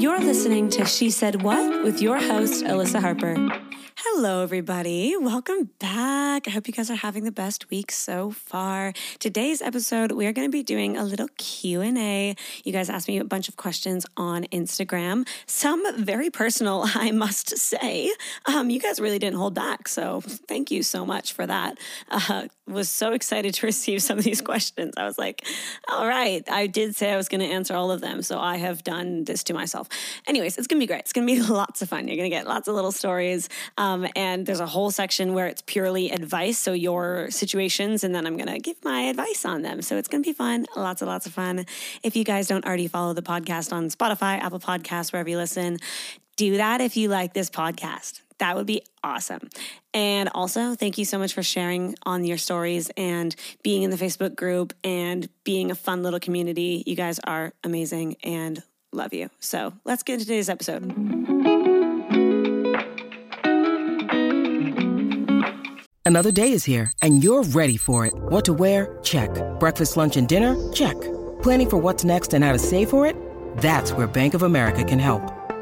You're listening to She Said What with your host, Alyssa Harper. Hello, everybody. Welcome back. I hope you guys are having the best week so far. Today's episode, we are going to be doing a little Q&A. You guys asked me a bunch of questions on Instagram, some very personal, I must say. Um, you guys really didn't hold back, so thank you so much for that. Uh, was so excited to receive some of these questions. I was like, all right, I did say I was going to answer all of them, so I have done this to myself. Anyways, it's going to be great. It's going to be lots of fun. You're going to get lots of little stories. Um, and there's a whole section where it's purely advice. So your situations, and then I'm going to give my advice on them. So it's going to be fun. Lots and lots of fun. If you guys don't already follow the podcast on Spotify, Apple Podcasts, wherever you listen, do that if you like this podcast. That would be awesome. And also, thank you so much for sharing on your stories and being in the Facebook group and being a fun little community. You guys are amazing and love you. So let's get into today's episode. Another day is here, and you're ready for it. What to wear? Check. Breakfast, lunch, and dinner? Check. Planning for what's next and how to save for it? That's where Bank of America can help.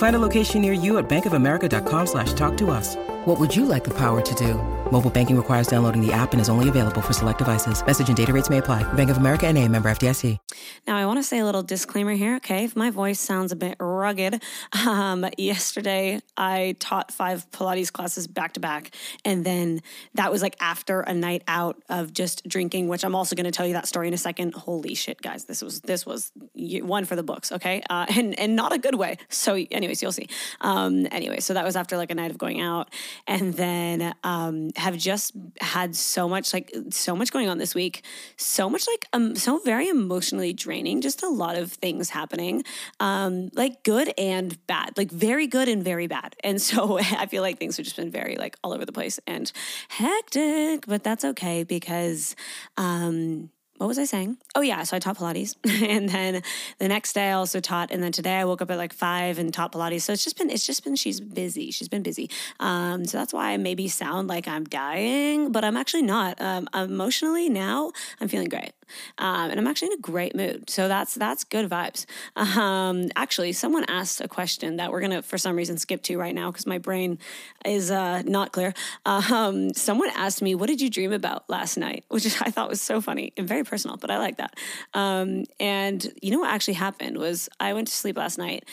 Find a location near you at bankofamerica.com slash talk to us. What would you like the power to do? Mobile banking requires downloading the app and is only available for select devices. Message and data rates may apply. Bank of America and a member FDIC. Now, I want to say a little disclaimer here, okay? If my voice sounds a bit rugged, um, yesterday I taught five Pilates classes back to back. And then that was like after a night out of just drinking, which I'm also going to tell you that story in a second. Holy shit, guys. This was, this was one for the books, okay? Uh, and, and not a good way. So, anyways, you'll see. Um, anyway, so that was after like a night of going out. And then um, have just had so much like so much going on this week. So much like um so very emotionally draining. Just a lot of things happening. Um like good and bad. Like very good and very bad. And so i feel like things have just been very like all over the place and hectic but that's okay because um what was I saying? Oh yeah, so I taught Pilates, and then the next day I also taught, and then today I woke up at like five and taught Pilates. So it's just been, it's just been, she's busy. She's been busy. Um, so that's why I maybe sound like I'm dying, but I'm actually not. Um, emotionally now, I'm feeling great. Um, and I'm actually in a great mood. So that's that's good vibes. Um, actually, someone asked a question that we're gonna, for some reason, skip to right now because my brain is uh, not clear. Um, someone asked me, "What did you dream about last night?" Which I thought was so funny and very personal, but I like that. Um, and you know what actually happened was I went to sleep last night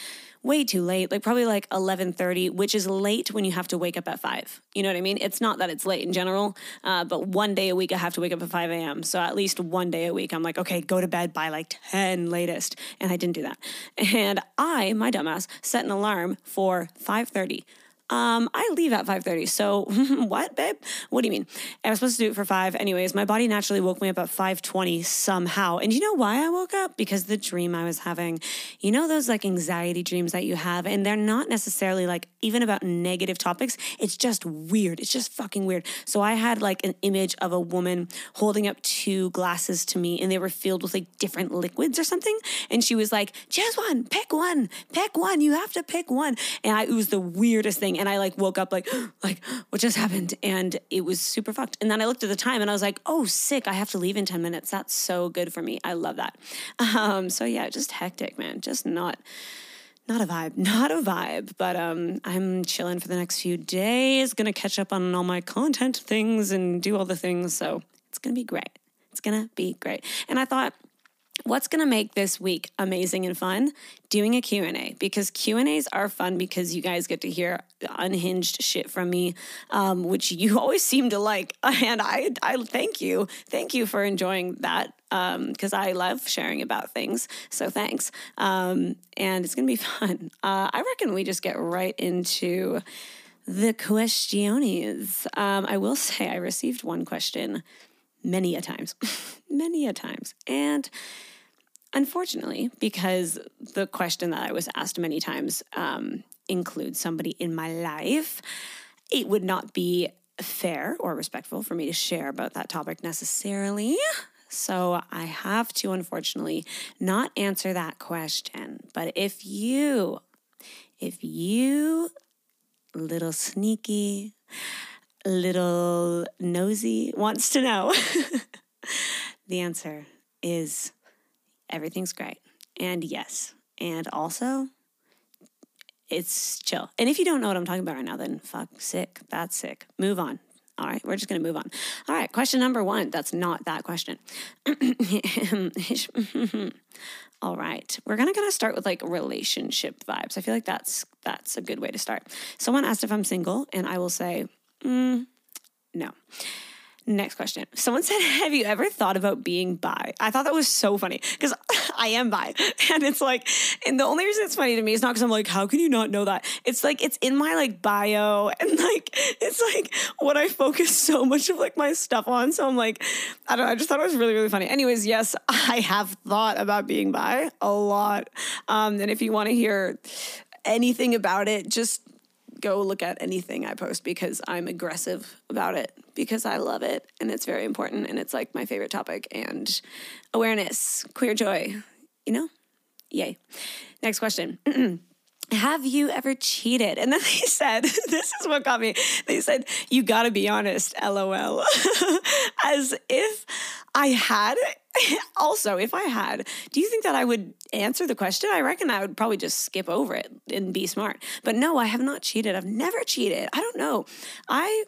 way too late, like probably like 11:30, which is late when you have to wake up at 5. You know what I mean? It's not that it's late in general, uh, but one day a week I have to wake up at 5 a.m. So at least one day a week I'm like, okay, go to bed by like 10 latest. And I didn't do that. And I, my dumbass, set an alarm for 5:30. Um, I leave at 5:30. So what, babe? What do you mean? I was supposed to do it for five. Anyways, my body naturally woke me up at 5:20 somehow. And you know why I woke up? Because the dream I was having. You know those like anxiety dreams that you have, and they're not necessarily like even about negative topics. It's just weird. It's just fucking weird. So I had like an image of a woman holding up two glasses to me, and they were filled with like different liquids or something. And she was like, "Choose one. Pick one. Pick one. You have to pick one." And I, it was the weirdest thing and I like woke up like like what just happened and it was super fucked. And then I looked at the time and I was like, "Oh, sick. I have to leave in 10 minutes. That's so good for me. I love that." Um so yeah, just hectic, man. Just not not a vibe, not a vibe, but um, I'm chilling for the next few days. Gonna catch up on all my content things and do all the things. So it's gonna be great. It's gonna be great. And I thought what's going to make this week amazing and fun? Doing a q&a because q&a's are fun because you guys get to hear unhinged shit from me um, which you always seem to like and i i thank you. Thank you for enjoying that because um, i love sharing about things so thanks. Um, and it's going to be fun. Uh, i reckon we just get right into the questiones. Um, i will say i received one question many a times many a times and Unfortunately, because the question that I was asked many times um, includes somebody in my life, it would not be fair or respectful for me to share about that topic necessarily. So I have to, unfortunately, not answer that question. But if you, if you, little sneaky, little nosy wants to know. the answer is everything's great. And yes. And also, it's chill. And if you don't know what I'm talking about right now, then fuck, sick. That's sick. Move on. All right, we're just going to move on. All right, question number one. That's not that question. All right, we're gonna gonna start with like relationship vibes. I feel like that's that's a good way to start. Someone asked if I'm single, and I will say, mm, no. Next question. Someone said, Have you ever thought about being bi? I thought that was so funny because I am bi. And it's like, and the only reason it's funny to me is not because I'm like, How can you not know that? It's like, it's in my like bio and like, it's like what I focus so much of like my stuff on. So I'm like, I don't know. I just thought it was really, really funny. Anyways, yes, I have thought about being bi a lot. Um, and if you want to hear anything about it, just go look at anything I post because I'm aggressive about it because I love it and it's very important and it's like my favorite topic and awareness, queer joy, you know? Yay. Next question. Have you ever cheated? And then they said, this is what got me. They said, you gotta be honest, lol. As if I had. Also, if I had, do you think that I would answer the question? I reckon I would probably just skip over it and be smart. But no, I have not cheated. I've never cheated. I don't know. I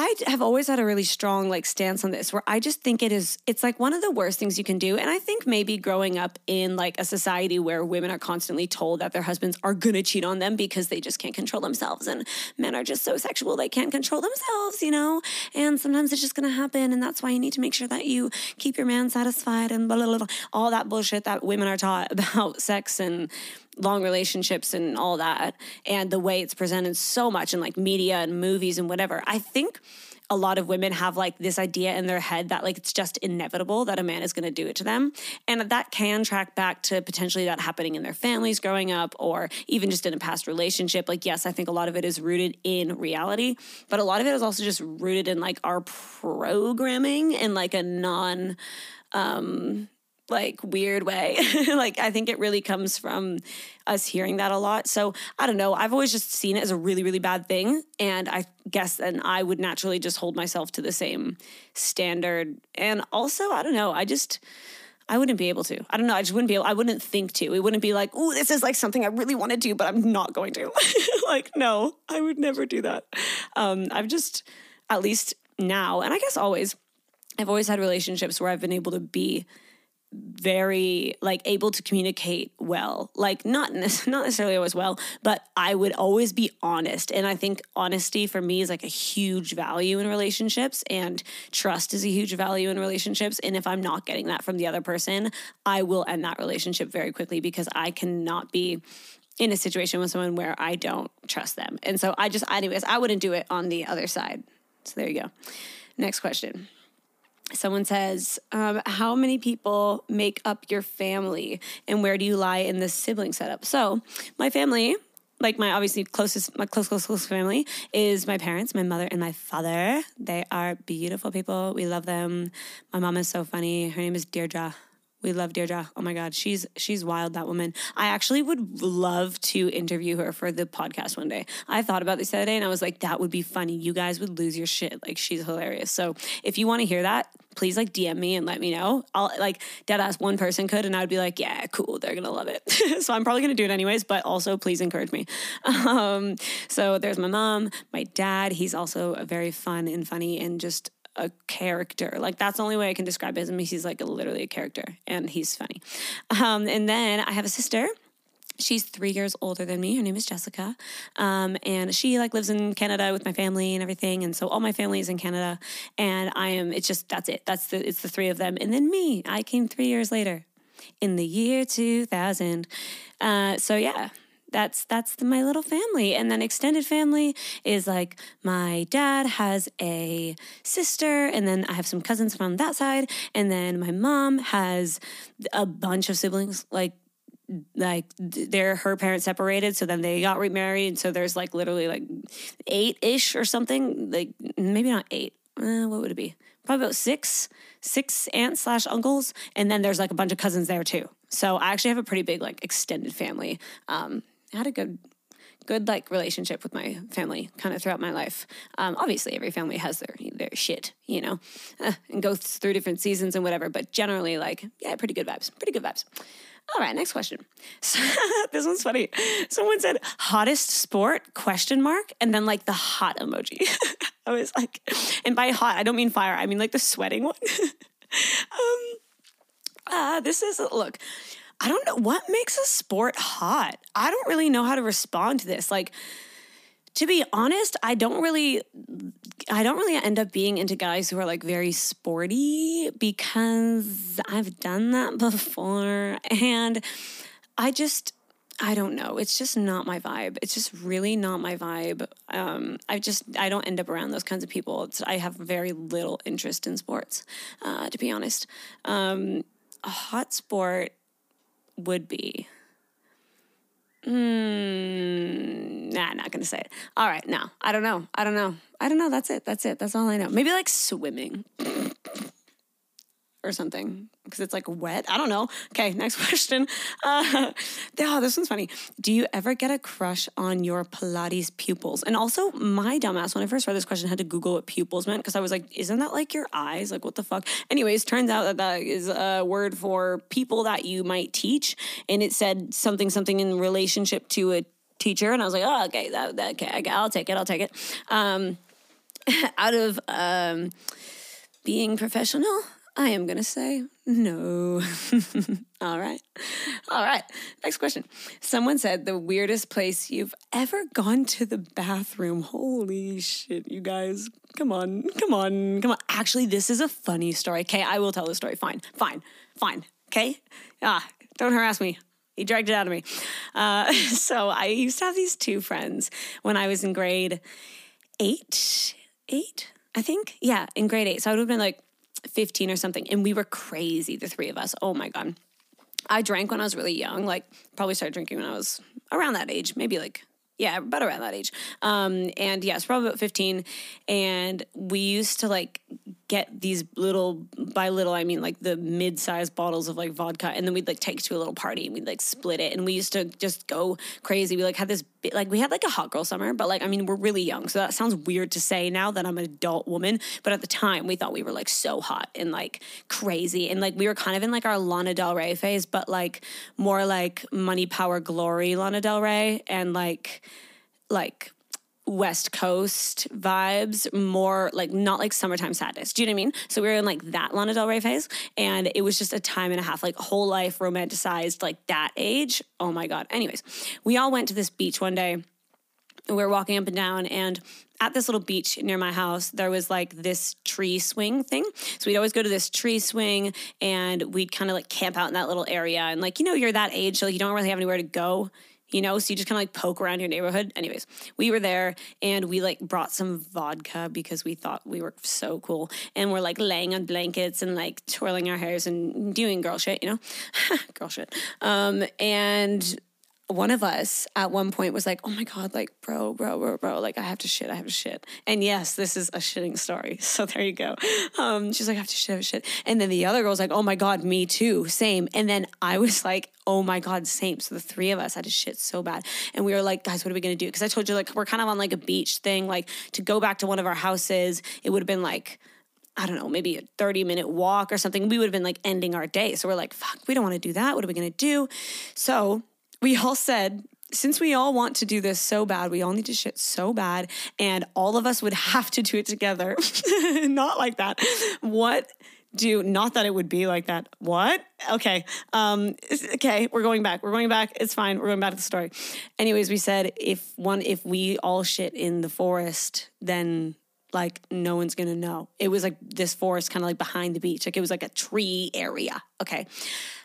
I have always had a really strong like stance on this where I just think it is it's like one of the worst things you can do and I think maybe growing up in like a society where women are constantly told that their husbands are going to cheat on them because they just can't control themselves and men are just so sexual they can't control themselves, you know? And sometimes it's just going to happen and that's why you need to make sure that you keep your man satisfied and blah, blah, blah, all that bullshit that women are taught about sex and long relationships and all that and the way it's presented so much in like media and movies and whatever i think a lot of women have like this idea in their head that like it's just inevitable that a man is going to do it to them and that can track back to potentially that happening in their families growing up or even just in a past relationship. Like yes i think a lot of it is rooted in reality but a lot of it is also just rooted in like our programming and like a non um like weird way. like I think it really comes from us hearing that a lot. So I don't know. I've always just seen it as a really, really bad thing. And I guess then I would naturally just hold myself to the same standard. And also, I don't know, I just I wouldn't be able to. I don't know. I just wouldn't be able, I wouldn't think to. It wouldn't be like, oh, this is like something I really want to do, but I'm not going to. like, no, I would never do that. Um, I've just, at least now, and I guess always, I've always had relationships where I've been able to be very like able to communicate well. Like not not necessarily always well but i would always be honest. And i think honesty for me is like a huge value in relationships and trust is a huge value in relationships. And if i'm not getting that from the other person i will end that relationship very quickly because i cannot be in a situation with someone where i don't trust them. And so i just anyways i wouldn't do it on the other side. So there you go. Next question someone says, um, How many people make up your family and where do you lie in the sibling setup? So, my family, like my obviously closest, my close, close, close family is my parents, my mother, and my father. They are beautiful people. We love them. My mom is so funny. Her name is Deirdre. We love Deirdre. Oh my God, she's she's wild. That woman. I actually would love to interview her for the podcast one day. I thought about this the other day, and I was like, that would be funny. You guys would lose your shit. Like she's hilarious. So if you want to hear that, please like DM me and let me know. I'll like dead ass one person could, and I would be like, yeah, cool. They're gonna love it. so I'm probably gonna do it anyways. But also, please encourage me. Um, so there's my mom, my dad. He's also very fun and funny and just a character. Like that's the only way I can describe him. He's like a, literally a character, and he's funny. Um, and then I have a sister. She's three years older than me. Her name is Jessica, um, and she like lives in Canada with my family and everything. And so all my family is in Canada, and I am. It's just that's it. That's the it's the three of them, and then me. I came three years later, in the year two thousand. Uh, so yeah, that's that's my little family. And then extended family is like my dad has a sister and then i have some cousins from that side. And then my mom has a bunch of siblings like like they're her parents separated so then they got remarried. And so there's like literally like eight-ish or something like maybe not eight uh, what would it be? Probably about six six aunts slash uncles and then there's like a bunch of cousins there too. So i actually have a pretty big like extended family um I had a good good like relationship with my family kind of throughout my life. Um, obviously, every family has their their shit, you know, uh, and goes through different seasons and whatever. But generally, like, yeah, pretty good vibes. Pretty good vibes. All right, next question. So, this one's funny. Someone said hottest sport question mark and then like the hot emoji. I was like, and by hot I don't mean fire. I mean like the sweating one. um, uh, this is look. I don't know what makes a sport hot. I don't really know how to respond to this. Like to be honest, I don't really I don't really end up being into guys who are like very sporty because I've done that before and I just I don't know. It's just not my vibe. It's just really not my vibe. Um, I just I don't end up around those kinds of people. It's, I have very little interest in sports, uh, to be honest. Um, a hot sport would be Mm, nah, not gonna say it. All right, no, I don't know. I don't know. I don't know. That's it. That's it. That's all I know. Maybe like swimming or something because it's like wet. I don't know. Okay, next question. Uh, oh, this one's funny. Do you ever get a crush on your Pilates pupils? And also, my dumbass, when I first read this question, had to Google what pupils meant because I was like, isn't that like your eyes? Like, what the fuck? Anyways, turns out that that is a word for people that you might teach. And it said something, something in relationship to a teacher. And I was like, oh, okay, that, that okay, I'll take it. I'll take it. Um, out of um, being professional, I am going to say no. All right. All right. Next question. Someone said the weirdest place you've ever gone to the bathroom. Holy shit, you guys. Come on. Come on. Come on. Actually, this is a funny story. Okay, I will tell the story. Fine. Fine. Fine. Okay? Ah, don't harass me. He dragged it out of me. Uh, so I used to have these two friends when I was in grade eight. Eight, I think. Yeah, in grade eight. So I would have been like 15 or something. And we were crazy, the three of us. Oh my God. I drank when I was really young, like probably started drinking when I was around that age, maybe like yeah, about around that age. Um, and yes, probably about 15. And we used to like get these little, by little, I mean like the mid sized bottles of like vodka. And then we'd like take to a little party and we'd like split it. And we used to just go crazy. We like had this, like we had like a hot girl summer, but like, I mean, we're really young. So that sounds weird to say now that I'm an adult woman. But at the time, we thought we were like so hot and like crazy. And like we were kind of in like our Lana Del Rey phase, but like more like money, power, glory Lana Del Rey. And like, like West Coast vibes, more like not like summertime sadness. Do you know what I mean? So we were in like that Lana Del Rey phase, and it was just a time and a half, like whole life romanticized, like that age. Oh my God. Anyways, we all went to this beach one day. And we were walking up and down, and at this little beach near my house, there was like this tree swing thing. So we'd always go to this tree swing and we'd kind of like camp out in that little area. And like, you know, you're that age, so like, you don't really have anywhere to go you know so you just kind of like poke around your neighborhood. Anyways we were there and we like brought some vodka because we thought we were so cool. And we're like laying on blankets and like twirling our hairs and doing girl shit you know? Girl shit. Um and one of us at one point was like, "Oh my god, like bro, bro, bro, bro, like I have to shit, I have to shit." And yes, this is a shitting story. So there you go. Um, she's like, "I have to shit, I have to shit." And then the other girl's like, "Oh my god, me too, same." And then I was like, "Oh my god, same." So the three of us had to shit so bad, and we were like, "Guys, what are we gonna do?" Because I told you like we're kind of on like a beach thing. Like to go back to one of our houses, it would have been like. I don't know, maybe a 30 minute walk or something. We would have been like ending our day. So we're like, fuck, we don't want to do that. What are we going to do? So we all said, since we all want to do this so bad, we all need to shit so bad, and all of us would have to do it together. Not like that. What do not that it would be like that. What? Okay. Um okay, we're going back. We're going back. It's fine. We're going back to the story. Anyways, we said if one if we all shit in the forest, then like no one's gonna know. It was like this forest kind of like behind the beach. Like it was like a tree area. Okay.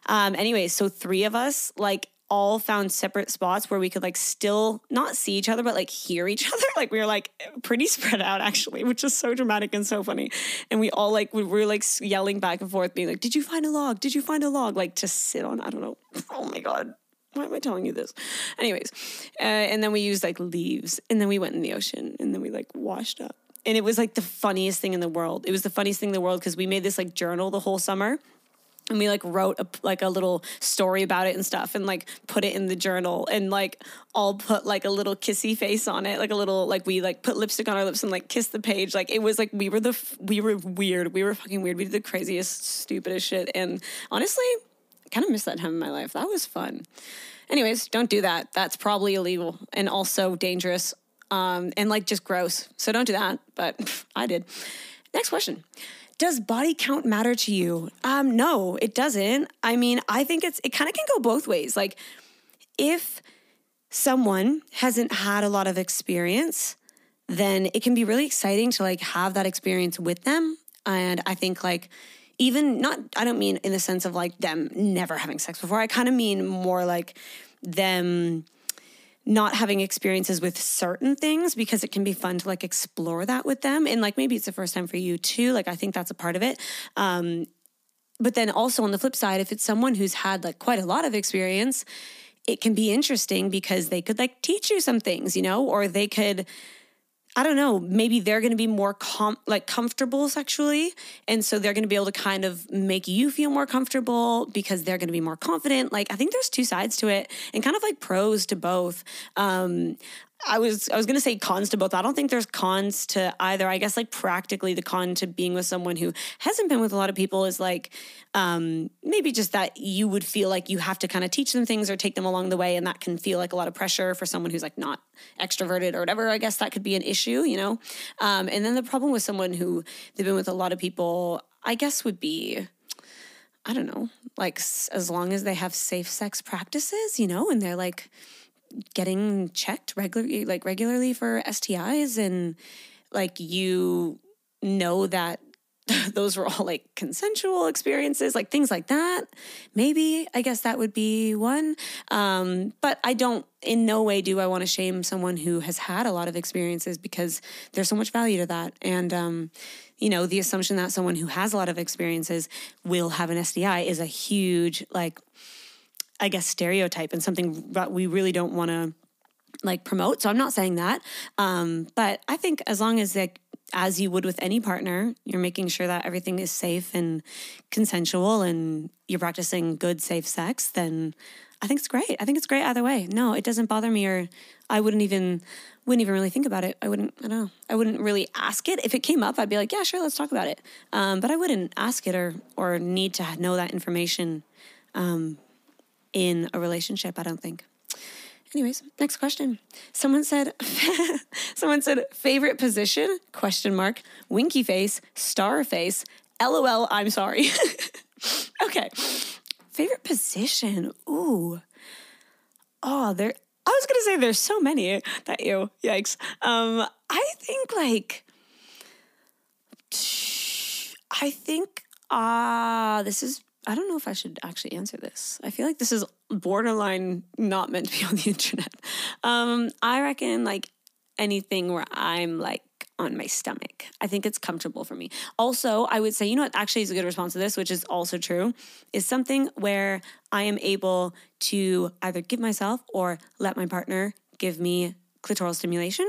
Um, anyways, so three of us like all found separate spots where we could like still not see each other but like hear each other. Like we were like pretty spread out actually which is so dramatic and so funny. And we all like we were like yelling back and forth being like did you find a log? Did you find a log? Like to sit on i don't know. Oh my god. Why am I telling you this? Anyways, uh, and then we used like leaves, and then we went in the ocean, and then we like washed up, and it was like the funniest thing in the world. It was the funniest thing in the world because we made this like journal the whole summer, and we like wrote a, like a little story about it and stuff and like put it in the journal and like all put like a little kissy face on it like a little like we like put lipstick on our lips and like kiss the page. Like it was like we were the we were weird. We were fucking weird. We did the craziest stupidest shit. And honestly kind of miss that time in my life. That was fun. Anyways don't do that. That's probably illegal and also dangerous um and like just gross. So don't do that. But pff, i did. Next question does body count matter to you? Um, no, it doesn't. I mean, I think it's it kind of can go both ways. Like if someone hasn't had a lot of experience, then it can be really exciting to like have that experience with them. And I think like even not I don't mean in the sense of like them never having sex before. I kind of mean more like them not having experiences with certain things because it can be fun to like explore that with them. And like maybe it's the first time for you too. Like i think that's a part of it. Um but then also on the flip side if it's someone who's had like quite a lot of experience it can be interesting because they could like teach you some things you know or they could I don't know, maybe they're going to be more com- like comfortable sexually and so they're going to be able to kind of make you feel more comfortable because they're going to be more confident. Like I think there's two sides to it and kind of like pros to both. Um I was I was gonna say cons to both. I don't think there's cons to either. I guess like practically the con to being with someone who hasn't been with a lot of people is like um, maybe just that you would feel like you have to kind of teach them things or take them along the way, and that can feel like a lot of pressure for someone who's like not extroverted or whatever. I guess that could be an issue, you know. Um, and then the problem with someone who they've been with a lot of people, I guess, would be. I don't know, like as long as they have safe sex practices, you know, and they're like getting checked regularly like regularly for STIs and like you know that those were all like consensual experiences like things like that. Maybe i guess that would be one. Um, but i don't in no way do i want to shame someone who has had a lot of experiences because there's so much value to that. And um, you know the assumption that someone who has a lot of experiences will have an sti is a huge like I guess, stereotype and something that we really don't want to like promote. So I'm not saying that. Um, but I think as long as like as you would with any partner, you're making sure that everything is safe and consensual and you're practicing good, safe sex, then I think it's great. I think it's great either way. No, it doesn't bother me or I wouldn't even wouldn't even really think about it. I wouldn't, I don't know. I wouldn't really ask it. If it came up, I'd be like, yeah, sure, let's talk about it. Um, but I wouldn't ask it or or need to know that information um, in a relationship, I don't think. Anyways, next question. Someone said someone said favorite position? Question mark. Winky face, star face. LOL, I'm sorry. okay. Favorite position. Ooh. Oh, there I was gonna say there's so many that you yikes. Um, I think like I think ah, uh, this is I don't know if I should actually answer this. I feel like this is borderline not meant to be on the internet. Um, I reckon like anything where I'm like on my stomach. I think it's comfortable for me. Also, I would say, you know what actually is a good response to this, which is also true, is something where I am able to either give myself or let my partner give me clitoral stimulation.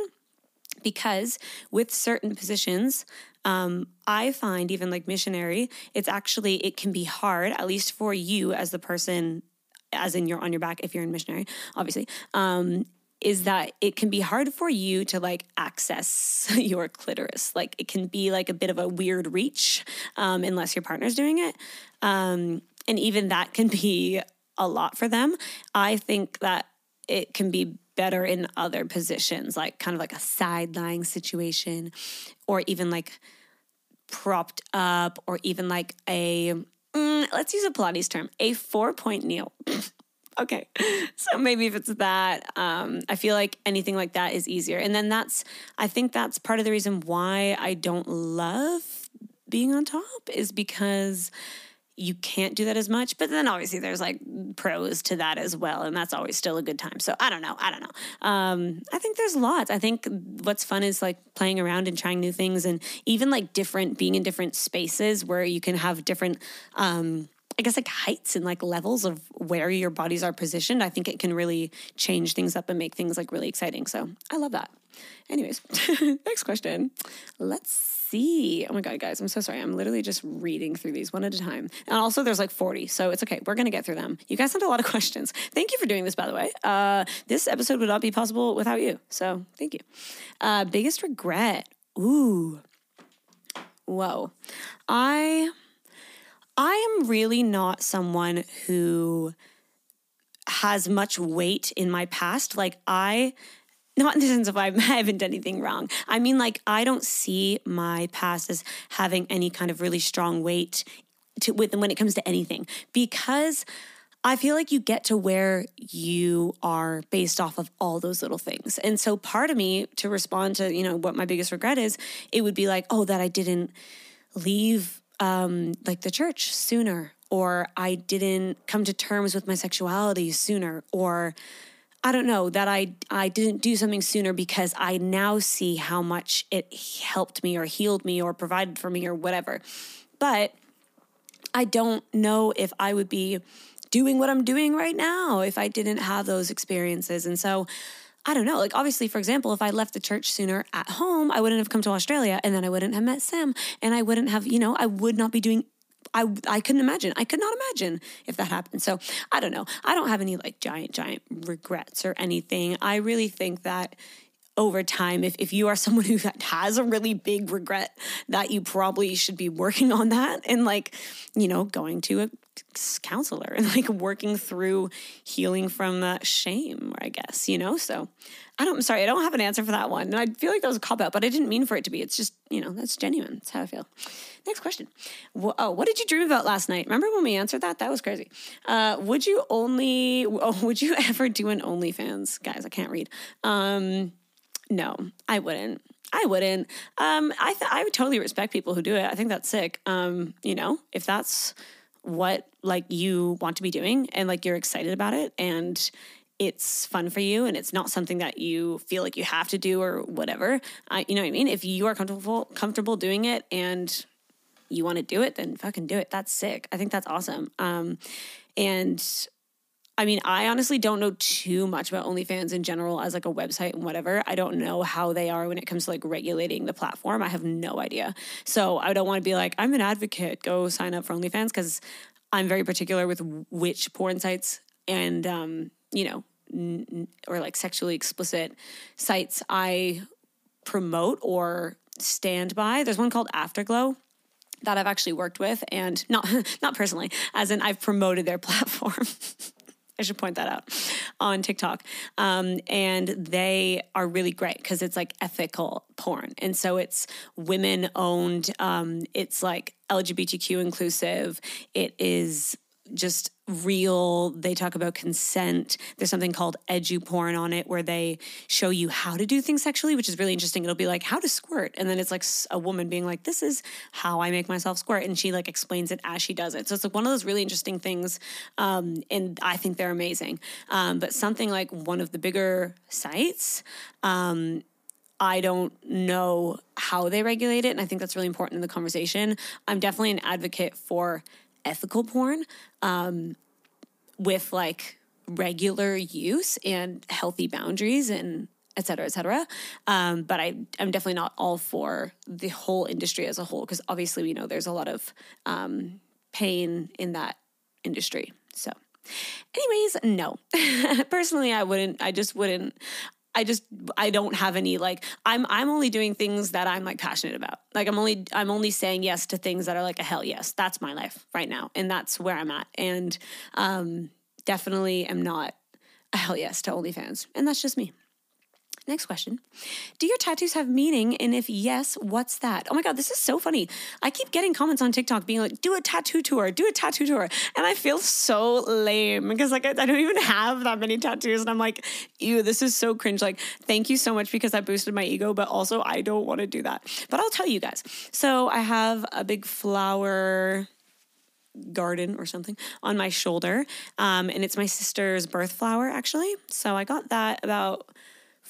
Because with certain positions, um, I find even like missionary, it's actually it can be hard, at least for you as the person, as in you're on your back if you're in missionary, obviously. Um, is that it can be hard for you to like access your clitoris. Like it can be like a bit of a weird reach um, unless your partner's doing it. Um, and even that can be a lot for them. I think that it can be better in other positions, like kind of like a side lying situation, or even like propped up, or even like a, mm, let's use a Pilates term, a four point kneel. okay. So maybe if it's that, um, I feel like anything like that is easier. And then that's, I think that's part of the reason why I don't love being on top is because you can't do that as much. But then obviously there's like pros to that as well. And that's always still a good time. So I don't know. I don't know. Um, I think there's lots. I think what's fun is like playing around and trying new things and even like different, being in different spaces where you can have different, um, I guess like heights and like levels of where your bodies are positioned, I think it can really change things up and make things like really exciting. So I love that. Anyways, next question. Let's see. Oh my God, guys, I'm so sorry. I'm literally just reading through these one at a time. And also, there's like 40, so it's okay. We're going to get through them. You guys sent a lot of questions. Thank you for doing this, by the way. Uh, this episode would not be possible without you. So thank you. Uh, biggest regret. Ooh. Whoa. I. I am really not someone who has much weight in my past. Like, I not in the sense of I haven't done anything wrong. I mean, like, I don't see my past as having any kind of really strong weight to with when it comes to anything because I feel like you get to where you are based off of all those little things. And so part of me to respond to, you know, what my biggest regret is, it would be like, oh, that I didn't leave um like the church sooner or I didn't come to terms with my sexuality sooner or I don't know that I I didn't do something sooner because I now see how much it helped me or healed me or provided for me or whatever. But I don't know if I would be doing what I'm doing right now if I didn't have those experiences. And so I don't know. Like, obviously, for example, if I left the church sooner at home, I wouldn't have come to Australia and then I wouldn't have met Sam and I wouldn't have, you know, I would not be doing I I couldn't imagine. I could not imagine if that happened. So I don't know. I don't have any like giant giant regrets or anything. I really think that over time if, if you are someone who has a really big regret that you probably should be working on that and like you know going to a counselor and like working through healing from that shame i guess you know? So i don't i'm sorry i don't have an answer for that one. And i feel like that was a cop out but i didn't mean for it to be. It's just you know that's genuine. That's how i feel. Next question. Oh what did you dream about last night? Remember when we answered that? That was crazy. Uh, would you only oh, would you ever do an onlyfans? Guys i can't read. Um no, I wouldn't. I wouldn't. Um, I th- I would totally respect people who do it. I think that's sick. Um, you know, if that's what like you want to be doing and like you're excited about it and it's fun for you and it's not something that you feel like you have to do or whatever. I, you know what I mean? If you are comfortable comfortable doing it and you want to do it, then fucking do it. That's sick. I think that's awesome. Um, and I mean, I honestly don't know too much about OnlyFans in general as like a website and whatever. I don't know how they are when it comes to like regulating the platform. I have no idea. So I don't want to be like, I'm an advocate, go sign up for OnlyFans because I'm very particular with which porn sites and, um, you know, n- or like sexually explicit sites I promote or stand by. There's one called Afterglow that I've actually worked with and not not personally, as in I've promoted their platform. I should point that out on TikTok. Um, and they are really great because it's like ethical porn. And so it's women owned, um, it's like LGBTQ inclusive, it is just real. They talk about consent. There's something called edu porn on it where they show you how to do things sexually, which is really interesting. It'll be like how to squirt. And then it's like a woman being like, this is how I make myself squirt. And she like explains it as she does it. So it's like one of those really interesting things. Um, and I think they're amazing. Um, but something like one of the bigger sites, um, I don't know how they regulate it. And I think that's really important in the conversation. I'm definitely an advocate for ethical porn um, with like regular use and healthy boundaries and et cetera, et cetera. Um, but I, I'm definitely not all for the whole industry as a whole because obviously we know there's a lot of um, pain in that industry. So, anyways, no. Personally, I wouldn't. I just wouldn't. I just I don't have any like I'm I'm only doing things that I'm like passionate about. Like I'm only I'm only saying yes to things that are like a hell yes. That's my life right now and that's where I'm at. And um definitely am not a hell yes to OnlyFans. And that's just me. Next question. Do your tattoos have meaning? And if yes, what's that? Oh my God, this is so funny. I keep getting comments on TikTok being like, do a tattoo tour, do a tattoo tour. And I feel so lame because like I, I don't even have that many tattoos. And I'm like, ew, this is so cringe. Like, thank you so much because that boosted my ego, but also I don't want to do that. But I'll tell you guys. So I have a big flower garden or something on my shoulder. Um, and it's my sister's birth flower, actually. So I got that about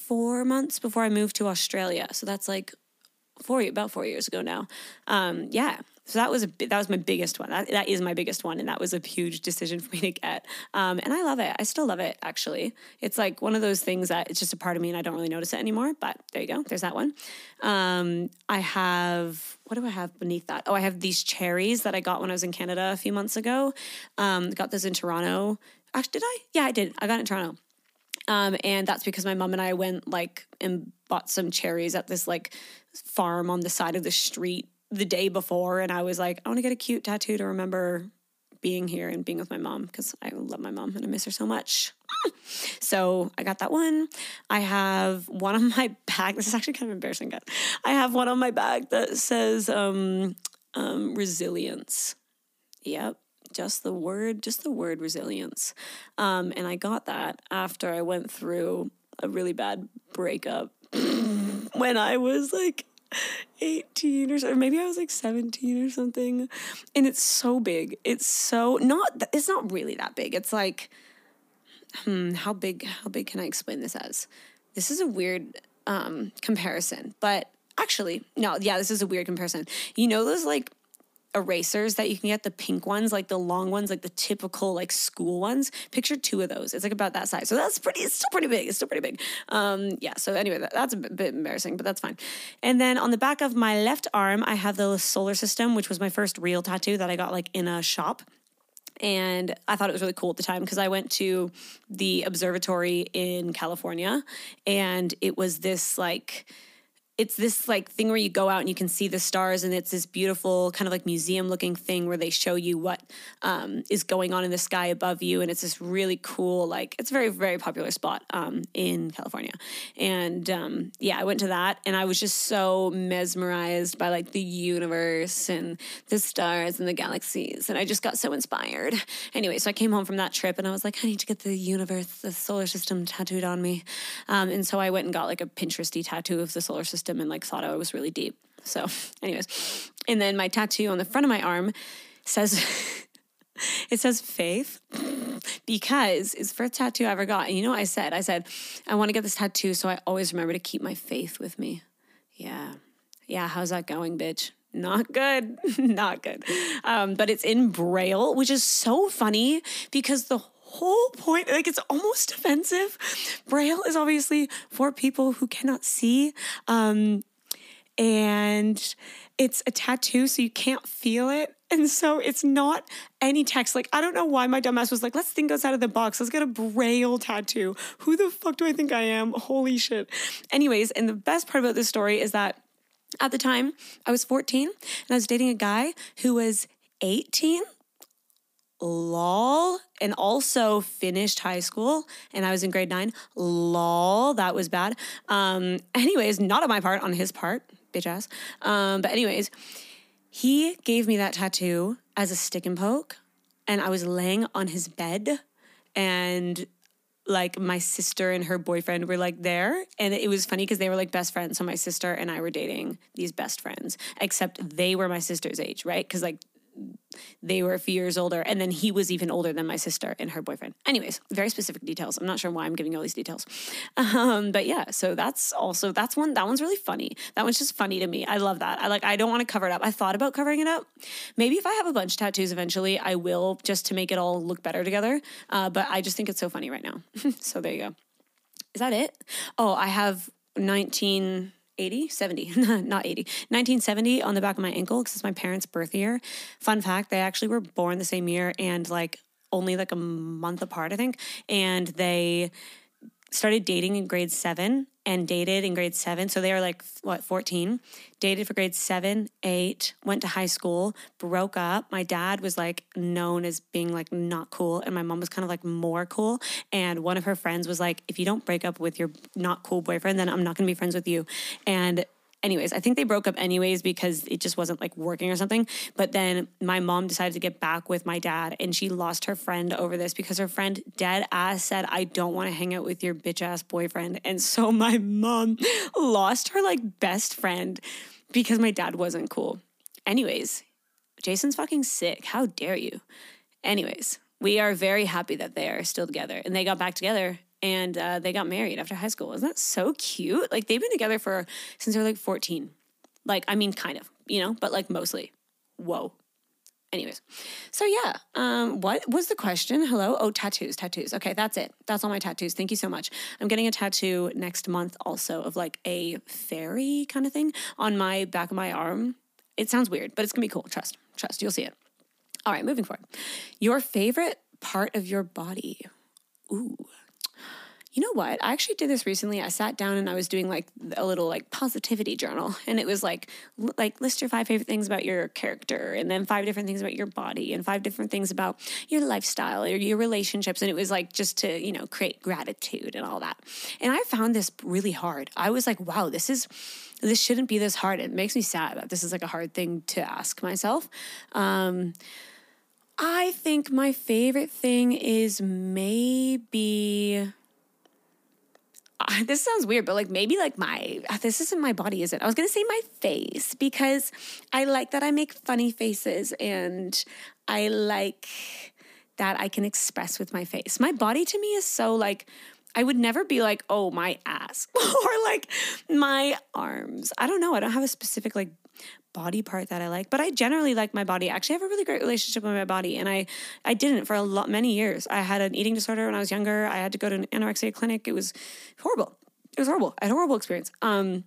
four months before I moved to Australia. So that's like four about four years ago now. Um, yeah, so that was a that was my biggest one. That, that is my biggest one, and that was a huge decision for me to get. Um, and I love it. I still love it. Actually, it's like one of those things that it's just a part of me, and I don't really notice it anymore. But there you go. There's that one. Um, I have what do I have beneath that? Oh, I have these cherries that I got when I was in Canada a few months ago. Um, got those in Toronto. Actually, did I? Yeah, I did. I got it in Toronto. Um, and that's because my mom and I went like and bought some cherries at this like farm on the side of the street the day before and I was like, I want to get a cute tattoo to remember being here and being with my mom because I love my mom and I miss her so much. So I got that one. I have one on my bag. This is actually kind of embarrassing, guys. I have one on my bag that says um, um, resilience. Yep, just the word, just the word resilience. Um, and I got that after I went through a really bad breakup when I was like 18 or so, maybe I was like 17 or something. And it's so big. It's so not it's not really that big. It's like hmm, how big how big can I explain this as? This is a weird um comparison, but actually, no, yeah, this is a weird comparison. You know those like erasers that you can get the pink ones like the long ones like the typical like school ones picture two of those. It's like about that size. So that's pretty it's still pretty big it's still pretty big. Um yeah so anyway that, that's a bit, bit embarrassing but that's fine. And then on the back of my left arm i have the solar system which was my first real tattoo that i got like in a shop. And I thought it was really cool at the time because I went to the observatory in California and it was this like it's this like thing where you go out and you can see the stars and it's this beautiful kind of like museum looking thing where they show you what um, is going on in the sky above you and it's this really cool like it's a very very popular spot um, in california. And um, yeah i went to that and i was just so mesmerized by like the universe and the stars and the galaxies and i just got so inspired. Anyway so i came home from that trip and i was like i need to get the universe the solar system tattooed on me. Um, and so i went and got like a pinteresty tattoo of the solar system system and like thought I was really deep. So, anyways, and then my tattoo on the front of my arm says it says faith because it's the first tattoo I ever got. And you know what I said? I said, I want to get this tattoo so I always remember to keep my faith with me. Yeah. Yeah. How's that going, bitch? Not good. Not good. Um, but it's in Braille, which is so funny because the whole point like it's almost offensive braille is obviously for people who cannot see um and it's a tattoo so you can't feel it and so it's not any text. Like i don't know why my dumbass was like let's think outside of the box. Let's get a braille tattoo. Who the fuck do i think i am? Holy shit. Anyways and the best part about this story is that at the time i was 14 and i was dating a guy who was 18 lol and also finished high school and i was in grade nine. Lol that was bad. Um anyways not on my part on his part bitch ass. Um but anyways he gave me that tattoo as a stick and poke and i was laying on his bed and like my sister and her boyfriend were like there and it was funny because they were like best friends so my sister and i were dating these best friends except they were my sister's age right? Because like they were a few years older and then he was even older than my sister and her boyfriend. Anyways very specific details. I'm not sure why i'm giving all these details. Um, but yeah so that's also that's one that one's really funny. That one's just funny to me. I love that. I like i don't want to cover it up. I thought about covering it up. Maybe if i have a bunch of tattoos eventually i will just to make it all look better together. Uh, but i just think it's so funny right now. So there you go. Is that it? Oh i have 19 80, 70, not 80, 1970 on the back of my ankle because it's my parents' birth year. Fun fact, they actually were born the same year and like only like a month apart, I think. And they started dating in grade seven and dated in grade seven. So they were like, what, 14? Dated for grade seven, eight, went to high school, broke up. My dad was like known as being like not cool. And my mom was kind of like more cool. And one of her friends was like, if you don't break up with your not cool boyfriend, then I'm not going to be friends with you. And anyways, I think they broke up anyways because it just wasn't like working or something. But then my mom decided to get back with my dad and she lost her friend over this because her friend dead ass said, I don't want to hang out with your bitch ass boyfriend. And so my mom lost her like best friend because my dad wasn't cool. Anyways, Jason's fucking sick. How dare you? Anyways, we are very happy that they are still together and they got back together and uh, they got married after high school. Isn't that so cute? Like they've been together for since they're like 14. Like, I mean, kind of, you know, but like mostly. Whoa. Anyways, so yeah, um, what was the question? Hello? Oh, tattoos, tattoos. Okay, that's it. That's all my tattoos. Thank you so much. I'm getting a tattoo next month also of like a fairy kind of thing on my back of my arm. It sounds weird, but it's gonna be cool. Trust, trust, you'll see it. All right, moving forward. Your favorite part of your body. Ooh. You know what? I actually did this recently. I sat down and I was doing like a little like positivity journal and it was like like list your five favorite things about your character and then five different things about your body and five different things about your lifestyle or your relationships and it was like just to, you know, create gratitude and all that. And I found this really hard. I was like, wow, this is this shouldn't be this hard. It makes me sad that this is like a hard thing to ask myself. Um I think my favorite thing is maybe this sounds weird, but like maybe like my uh, this isn't my body, is it? I was gonna say my face because I like that I make funny faces and I like that I can express with my face. My body to me is so like I would never be like, oh, my ass or like my arms. I don't know. I don't have a specific like body part that I like, but I generally like my body. Actually, I have a really great relationship with my body, and I I didn't for a lot many years. I had an eating disorder when I was younger. I had to go to an anorexia clinic. It was horrible. It was horrible. I had a horrible experience. Um,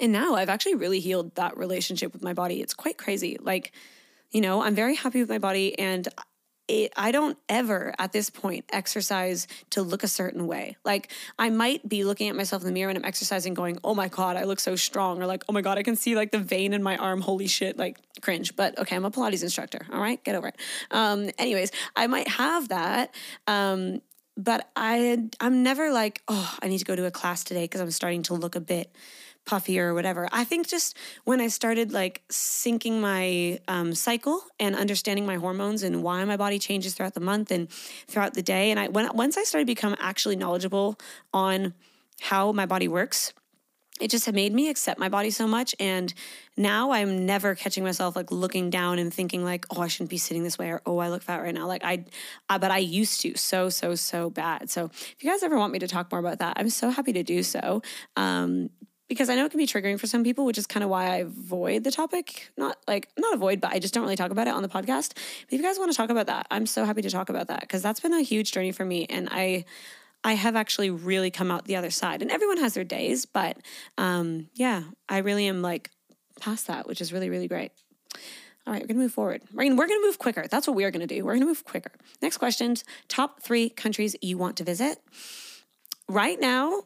and now I've actually really healed that relationship with my body. It's quite crazy. Like, you know, I'm very happy with my body, and it, I don't ever at this point exercise to look a certain way. Like I might be looking at myself in the mirror when I'm exercising going, "Oh my god, I look so strong," or like, "Oh my god, I can see like the vein in my arm. Holy shit!" Like cringe. But okay, I'm a Pilates instructor. All right, get over it. Um, anyways, I might have that. Um, but I I'm never like, "Oh, I need to go to a class today because I'm starting to look a bit puffier or whatever. I think just when I started like syncing my um, cycle and understanding my hormones and why my body changes throughout the month and throughout the day, and I when once I started become actually knowledgeable on how my body works, it just had made me accept my body so much and now i'm never catching myself like looking down and thinking like oh i shouldn't be sitting this way or oh i look fat right now. Like i, I but i used to so so so bad. So if you guys ever want me to talk more about that i'm so happy to do so. Um, because I know it can be triggering for some people, which is kind of why I avoid the topic. Not like not avoid, but I just don't really talk about it on the podcast. But if you guys want to talk about that, I'm so happy to talk about that because that's been a huge journey for me, and I I have actually really come out the other side. And everyone has their days, but um, yeah, I really am like past that, which is really really great. All right, we're gonna move forward. We're gonna, we're gonna move quicker. That's what we're gonna do. We're gonna move quicker. Next questions: Top three countries you want to visit right now.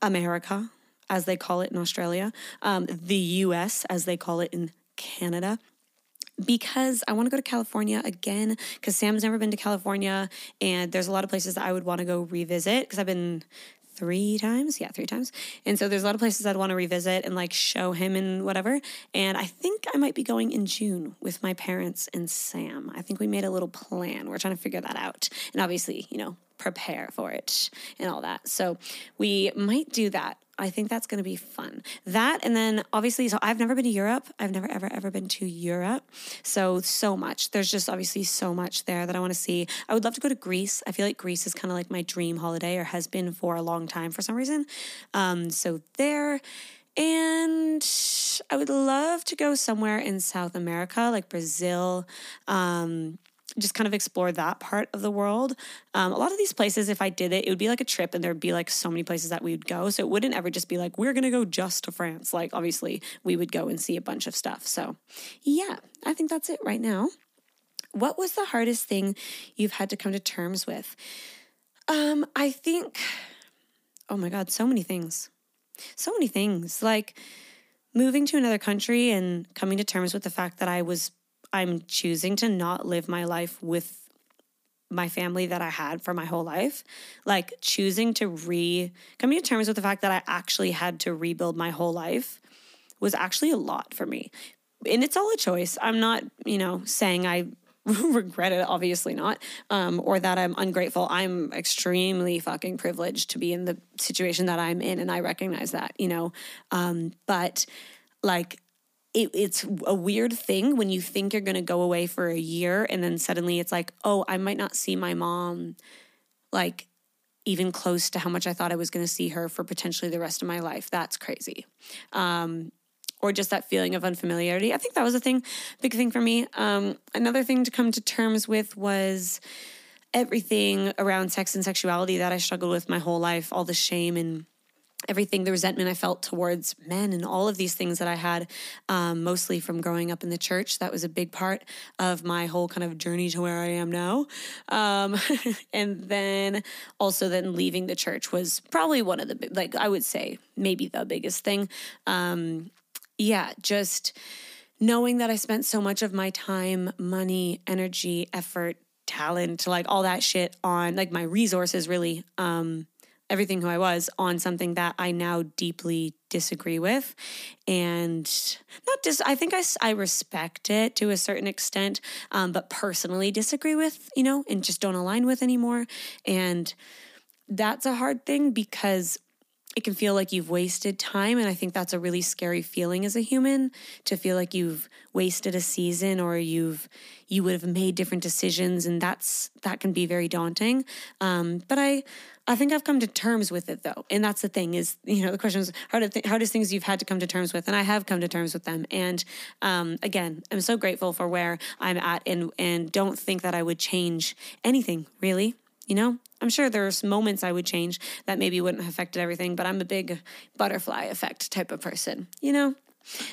America as they call it in Australia, um, the US, as they call it in Canada. Because I want to go to California again, because Sam's never been to California, and there's a lot of places that I would want to go revisit because I've been three times. Yeah, three times. And so there's a lot of places I'd want to revisit and like show him and whatever. And I think I might be going in June with my parents and Sam. I think we made a little plan. We're trying to figure that out. And obviously, you know, prepare for it and all that. So we might do that I think that's going to be fun. That, and then obviously, so I've never been to Europe. I've never, ever, ever been to Europe. So, so much. There's just obviously so much there that I want to see. I would love to go to Greece. I feel like Greece is kind of like my dream holiday or has been for a long time for some reason. Um, so, there. And I would love to go somewhere in South America, like Brazil. Um, just kind of explore that part of the world. Um, a lot of these places, if I did it, it would be like a trip and there'd be like so many places that we would go. So it wouldn't ever just be like, we're going to go just to France. Like, obviously, we would go and see a bunch of stuff. So, yeah, I think that's it right now. What was the hardest thing you've had to come to terms with? Um, I think, oh my God, so many things. So many things. Like moving to another country and coming to terms with the fact that I was I'm choosing to not live my life with my family that I had for my whole life. Like choosing to re coming to terms with the fact that I actually had to rebuild my whole life was actually a lot for me. And it's all a choice. I'm not, you know, saying I regret it, obviously not, um, or that I'm ungrateful. I'm extremely fucking privileged to be in the situation that I'm in, and I recognize that, you know. Um, but like it, it's a weird thing when you think you're going to go away for a year and then suddenly it's like, oh, I might not see my mom like even close to how much I thought I was going to see her for potentially the rest of my life. That's crazy. Um, or just that feeling of unfamiliarity. I think that was a thing, big thing for me. Um, another thing to come to terms with was everything around sex and sexuality that I struggled with my whole life, all the shame and everything the resentment i felt towards men and all of these things that i had um, mostly from growing up in the church. That was a big part of my whole kind of journey to where i am now. Um, and then also then leaving the church was probably one of the like i would say maybe the biggest thing. Um, yeah just knowing that i spent so much of my time money energy effort talent like all that shit on like my resources really um everything who I was on something that I now deeply disagree with. And not just, I think I, I respect it to a certain extent, um, but personally disagree with, you know, and just don't align with anymore. And that's a hard thing because it can feel like you've wasted time. And I think that's a really scary feeling as a human to feel like you've wasted a season or you've, you would have made different decisions. And that's, that can be very daunting. Um, but I, I think I've come to terms with it though. And that's the thing is, you know, the question is how th- hardest things you've had to come to terms with. And I have come to terms with them. And um, again, I'm so grateful for where I'm at and, and don't think that I would change anything really. You know, I'm sure there's moments I would change that maybe wouldn't have affected everything, but I'm a big butterfly effect type of person, you know?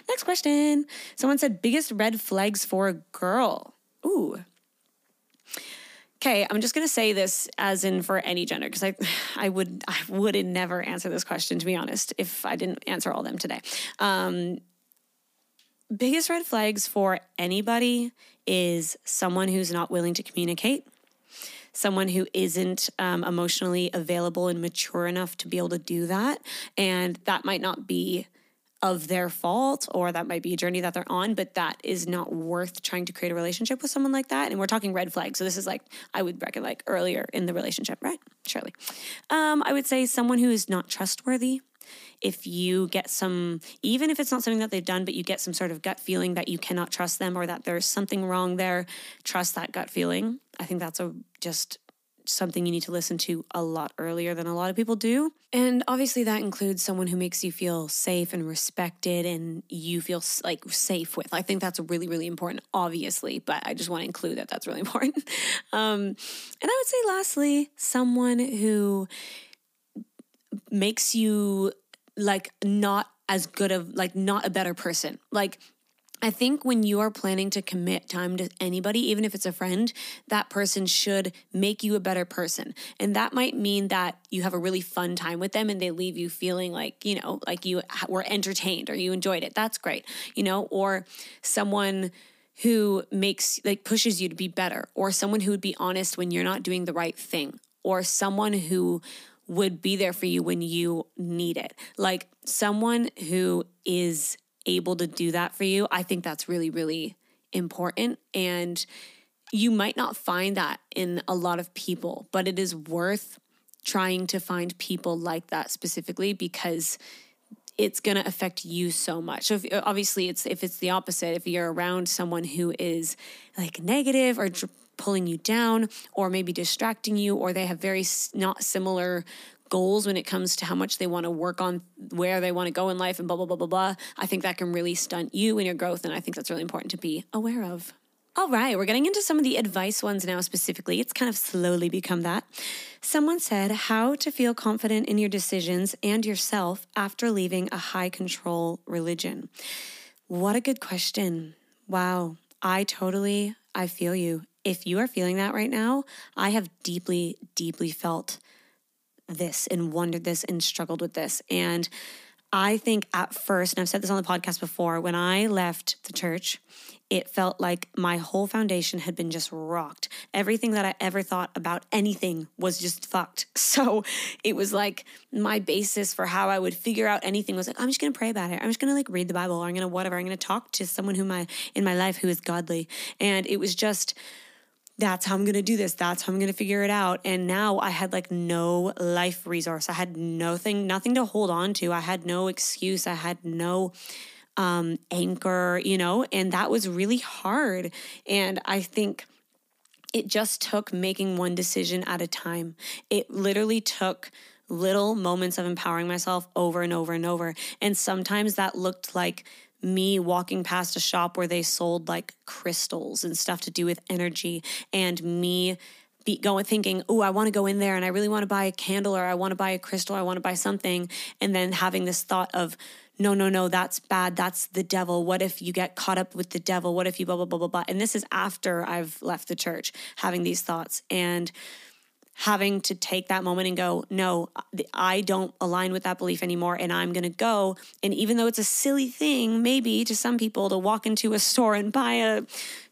Next question. Someone said biggest red flags for a girl. Ooh, Okay, I'm just gonna say this as in for any gender because I, I would, I would never answer this question to be honest if I didn't answer all them today. Um, biggest red flags for anybody is someone who's not willing to communicate, someone who isn't um, emotionally available and mature enough to be able to do that, and that might not be of their fault or that might be a journey that they're on but that is not worth trying to create a relationship with someone like that. And we're talking red flags. So this is like i would reckon like earlier in the relationship right? Surely. Um, i would say someone who is not trustworthy. If you get some even if it's not something that they've done but you get some sort of gut feeling that you cannot trust them or that there's something wrong there trust that gut feeling. I think that's a just something you need to listen to a lot earlier than a lot of people do. And obviously, that includes someone who makes you feel safe and respected and you feel like safe with. I think that's really, really important, obviously, but I just want to include that that's really important. Um, and I would say, lastly, someone who makes you like not as good of like not a better person. Like I think when you are planning to commit time to anybody, even if it's a friend, that person should make you a better person. And that might mean that you have a really fun time with them and they leave you feeling like, you know, like you were entertained or you enjoyed it. That's great, you know, or someone who makes like pushes you to be better or someone who would be honest when you're not doing the right thing or someone who would be there for you when you need it. Like someone who is able to do that for you, I think that's really, really important. And you might not find that in a lot of people, but it is worth trying to find people like that specifically because it's going to affect you so much. So if, obviously it's if it's the opposite, if you're around someone who is like negative or dr- pulling you down or maybe distracting you or they have very not similar goals when it comes to how much they want to work on where they want to go in life and blah, blah, blah, blah, blah. I think that can really stunt you in your growth. And I think that's really important to be aware of. All right, we're getting into some of the advice ones now specifically. It's kind of slowly become that. Someone said how to feel confident in your decisions and yourself after leaving a high control religion. What a good question. Wow. I totally I feel you. If you are feeling that right now, I have deeply deeply felt this and wondered this and struggled with this. And I think at first, and I've said this on the podcast before, when I left the church, it felt like my whole foundation had been just rocked. Everything that I ever thought about anything was just fucked. So it was like my basis for how I would figure out anything was like, I'm just gonna pray about it. I'm just gonna like read the Bible or I'm gonna whatever. I'm gonna talk to someone who my in my life who is godly. And it was just that's how I'm going to do this. That's how I'm going to figure it out. And now I had like no life resource. I had nothing, nothing to hold on to. I had no excuse. I had no um, anchor, you know, and that was really hard. And I think it just took making one decision at a time. It literally took little moments of empowering myself over and over and over. And sometimes that looked like me walking past a shop where they sold like crystals and stuff to do with energy and me be going thinking, oh, I want to go in there and I really want to buy a candle or I want to buy a crystal, I want to buy something. And then having this thought of, no, no, no, that's bad. That's the devil. What if you get caught up with the devil? What if you blah, blah, blah, blah, blah. And this is after I've left the church, having these thoughts. And having to take that moment and go, no, I don't align with that belief anymore. And I'm going to go. And even though it's a silly thing, maybe to some people to walk into a store and buy a,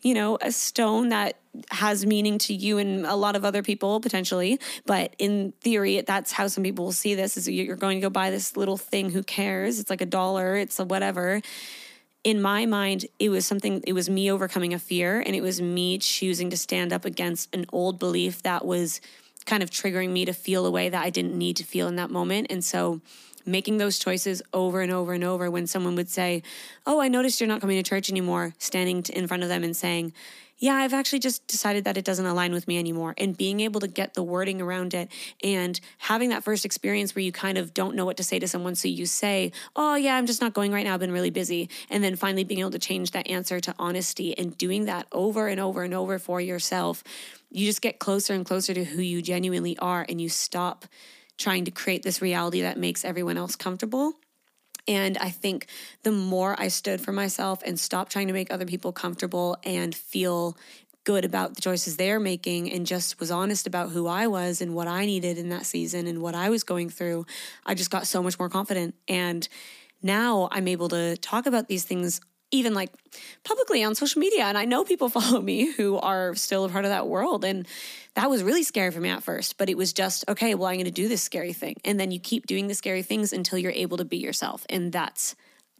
you know, a stone that has meaning to you and a lot of other people potentially. But in theory, that's how some people will see this is you're going to go buy this little thing. Who cares? It's like a dollar. It's a whatever in my mind, it was something, it was me overcoming a fear and it was me choosing to stand up against an old belief that was kind of triggering me to feel a way that I didn't need to feel in that moment. And so making those choices over and over and over when someone would say, Oh, I noticed you're not coming to church anymore, standing in front of them and saying, yeah, I've actually just decided that it doesn't align with me anymore. And being able to get the wording around it and having that first experience where you kind of don't know what to say to someone. So you say, Oh, yeah, I'm just not going right now. I've been really busy. And then finally being able to change that answer to honesty and doing that over and over and over for yourself you just get closer and closer to who you genuinely are and you stop trying to create this reality that makes everyone else comfortable. And I think the more I stood for myself and stopped trying to make other people comfortable and feel good about the choices they're making and just was honest about who I was and what I needed in that season and what I was going through, I just got so much more confident. And now I'm able to talk about these things even like publicly on social media. And I know people follow me who are still a part of that world. And that was really scary for me at first, but it was just, okay, well, I'm going to do this scary thing. And then you keep doing the scary things until you're able to be yourself. And that's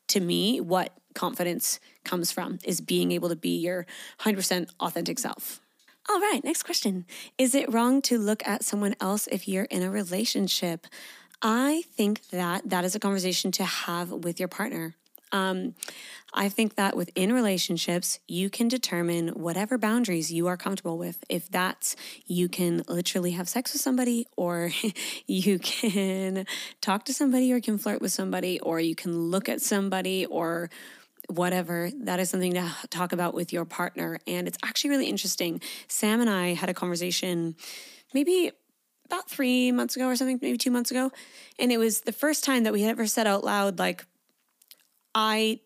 to me what confidence comes from is being able to be your 100% authentic self. All right, next question. Is it wrong to look at someone else if you're in a relationship? I think that that is a conversation to have with your partner. Um, I think that within relationships, you can determine whatever boundaries you are comfortable with. If that's you can literally have sex with somebody, or you can talk to somebody, or can flirt with somebody, or you can look at somebody, or whatever, that is something to talk about with your partner. And it's actually really interesting. Sam and I had a conversation maybe about three months ago or something, maybe two months ago. And it was the first time that we had ever said out loud, like, I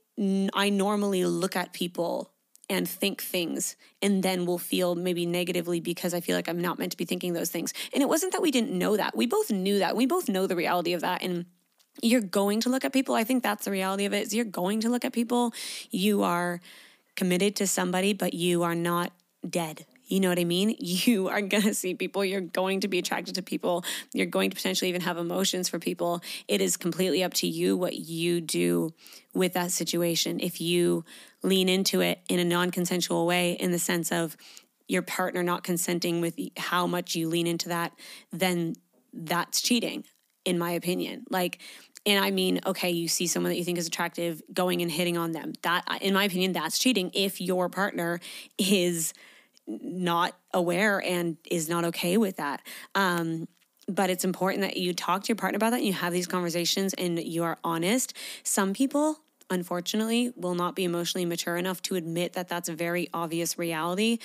I normally look at people and think things and then will feel maybe negatively because I feel like I'm not meant to be thinking those things. And it wasn't that we didn't know that. We both knew that. We both know the reality of that and you're going to look at people. I think that's the reality of it. Is you're going to look at people. You are committed to somebody but you are not dead. You know what I mean? You are going to see people. You're going to be attracted to people. You're going to potentially even have emotions for people. It is completely up to you what you do with that situation. If you lean into it in a non consensual way, in the sense of your partner not consenting with how much you lean into that, then that's cheating, in my opinion. Like, and I mean, okay, you see someone that you think is attractive going and hitting on them. That, in my opinion, that's cheating if your partner is not aware and is not okay with that. Um, but it's important that you talk to your partner about that and you have these conversations and you are honest. Some people, unfortunately, will not be emotionally mature enough to admit that that's a very obvious reality.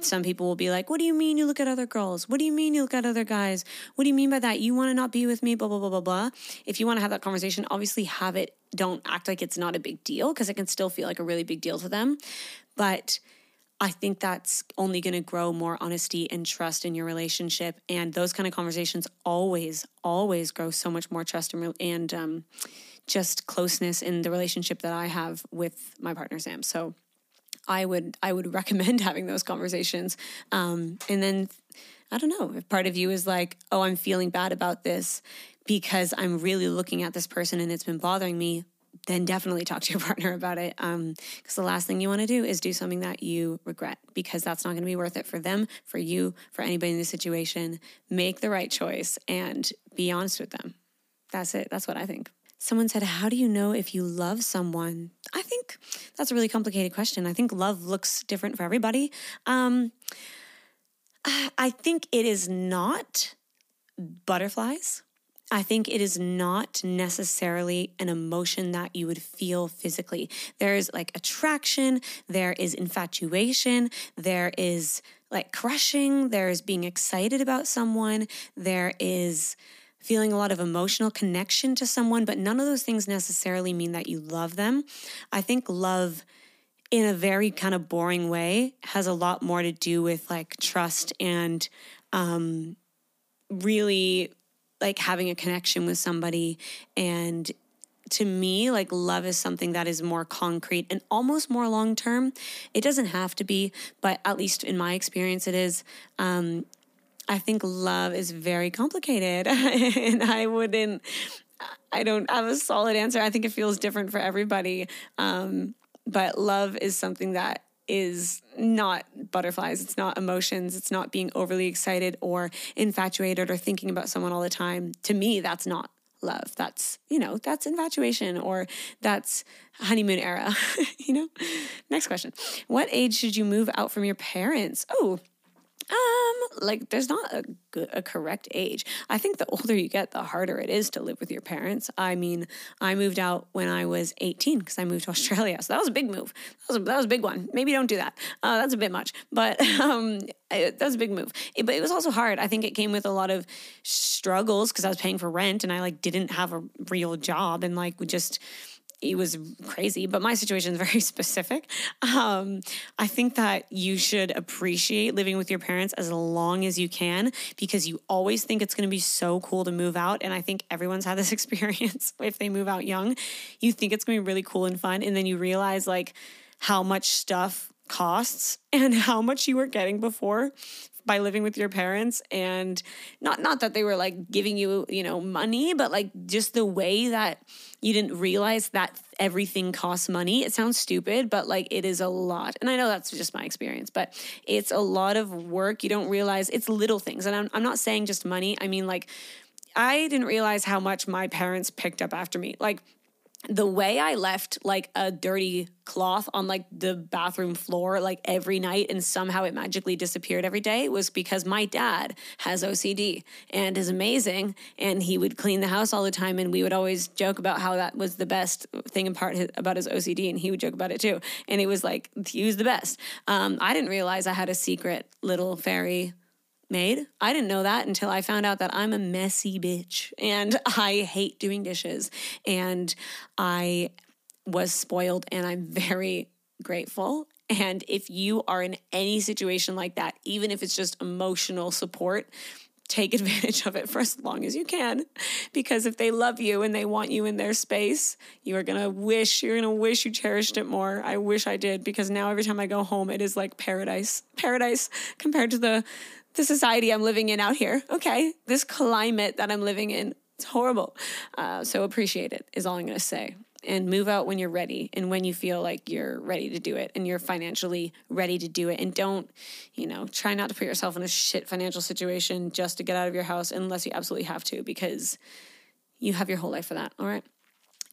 Some people will be like, What do you mean you look at other girls? What do you mean you look at other guys? What do you mean by that? You want to not be with me? Blah, blah, blah, blah, blah. If you want to have that conversation, obviously have it. Don't act like it's not a big deal because it can still feel like a really big deal to them. But I think that's only going to grow more honesty and trust in your relationship. And those kind of conversations always, always grow so much more trust and, and um, just closeness in the relationship that I have with my partner Sam. So I would I would recommend having those conversations. Um, and then I don't know if part of you is like, oh, I'm feeling bad about this because I'm really looking at this person and it's been bothering me then definitely talk to your partner about it. Because um, the last thing you want to do is do something that you regret because that's not going to be worth it for them, for you, for anybody in the situation. Make the right choice and be honest with them. That's it. That's what I think. Someone said, How do you know if you love someone? I think that's a really complicated question. I think love looks different for everybody. Um, I think it is not butterflies I think it is not necessarily an emotion that you would feel physically. There is like attraction, there is infatuation, there is like crushing, there is being excited about someone, there is feeling a lot of emotional connection to someone, but none of those things necessarily mean that you love them. I think love in a very kind of boring way has a lot more to do with like trust and um really like having a connection with somebody. And to me like love is something that is more concrete and almost more long term it doesn't have to be but at least in my experience it is. Um, i think love is very complicated and i wouldn't i don't have a solid answer. I think it feels different for everybody. Um, but love is something that is not butterflies. It's not emotions. It's not being overly excited or infatuated or thinking about someone all the time. To me, that's not love. That's, you know, that's infatuation or that's honeymoon era, you know? Next question. What age should you move out from your parents? Oh, um, like there's not a a correct age. I think the older you get, the harder it is to live with your parents. I mean, I moved out when I was 18 because I moved to Australia, so that was a big move. That was a, that was a big one. Maybe don't do that. Uh, that's a bit much, but um, it, that was a big move. It, but it was also hard. I think it came with a lot of struggles because I was paying for rent and I like didn't have a real job and like we just it was crazy, but my situation is very specific. Um, I think that you should appreciate living with your parents as long as you can because you always think it's going to be so cool to move out. And I think everyone's had this experience if they move out young. You think it's going to be really cool and fun. And then you realize like how much stuff costs and how much you were getting before by living with your parents and not not that they were like giving you you know money but like just the way that you didn't realize that everything costs money. It sounds stupid but like it is a lot. And i know that's just my experience but it's a lot of work. You don't realize it's little things. And i'm, I'm not saying just money. I mean like I didn't realize how much my parents picked up after me. Like the way I left like a dirty cloth on like the bathroom floor like every night and somehow it magically disappeared every day was because my dad has OCD and is amazing and he would clean the house all the time and we would always joke about how that was the best thing in part about his OCD and he would joke about it too and it was like he was the best. Um, I didn't realize I had a secret little fairy maid. I didn't know that until I found out that I'm a messy bitch and I hate doing dishes. And I was spoiled and I'm very grateful. And if you are in any situation like that, even if it's just emotional support, take advantage of it for as long as you can. Because if they love you and they want you in their space, you are going to wish, you're going to wish you cherished it more. I wish I did because now every time I go home, it is like paradise, paradise compared to the the society I'm living in out here. Okay, this climate that I'm living in, it's horrible. Uh, so appreciate it, is all I'm going to say. And move out when you're ready and when you feel like you're ready to do it and you're financially ready to do it. And don't, you know, try not to put yourself in a shit financial situation just to get out of your house unless you absolutely have to because you have your whole life for that. All right.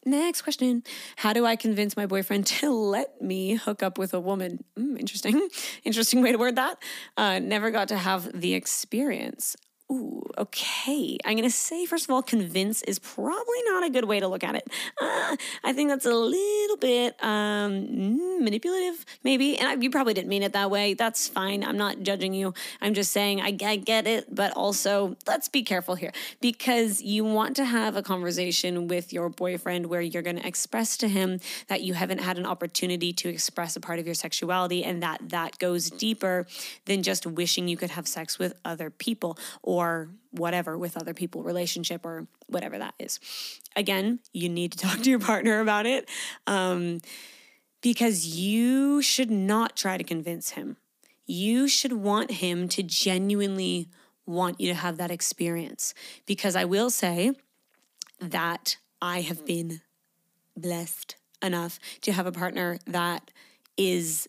Next question. How do I convince my boyfriend to let me hook up with a woman? Mm, interesting. Interesting way to word that. Uh, never got to have the experience. Ooh, okay. I'm going to say, first of all, convince is probably not a good way to look at it. Uh, I think that's a little bit um, manipulative, maybe. And I, you probably didn't mean it that way. That's fine. I'm not judging you. I'm just saying I, I get it, but also let's be careful here because you want to have a conversation with your boyfriend where you're going to express to him that you haven't had an opportunity to express a part of your sexuality and that that goes deeper than just wishing you could have sex with other people or whatever with other people, relationship or whatever that is. Again, you need to talk to your partner about it um, because you should not try to convince him. You should want him to genuinely want you to have that experience. Because I will say that I have been blessed enough to have a partner that is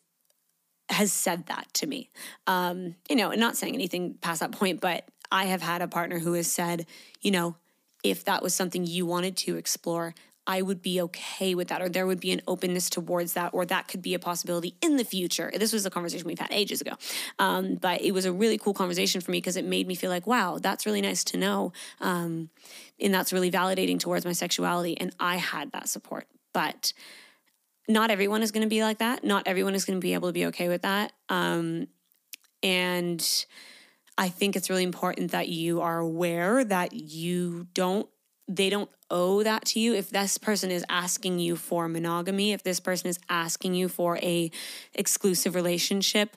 has said that to me. Um, you know, and not saying anything past that point, but I have had a partner who has said, you know, if that was something you wanted to explore, I would be okay with that, or there would be an openness towards that, or that could be a possibility in the future. This was a conversation we've had ages ago. Um, but it was a really cool conversation for me because it made me feel like, wow, that's really nice to know. Um, and that's really validating towards my sexuality. And I had that support. But not everyone is going to be like that. Not everyone is going to be able to be okay with that. Um, and I think it's really important that you are aware that you don't they don't owe that to you if this person is asking you for monogamy if this person is asking you for a exclusive relationship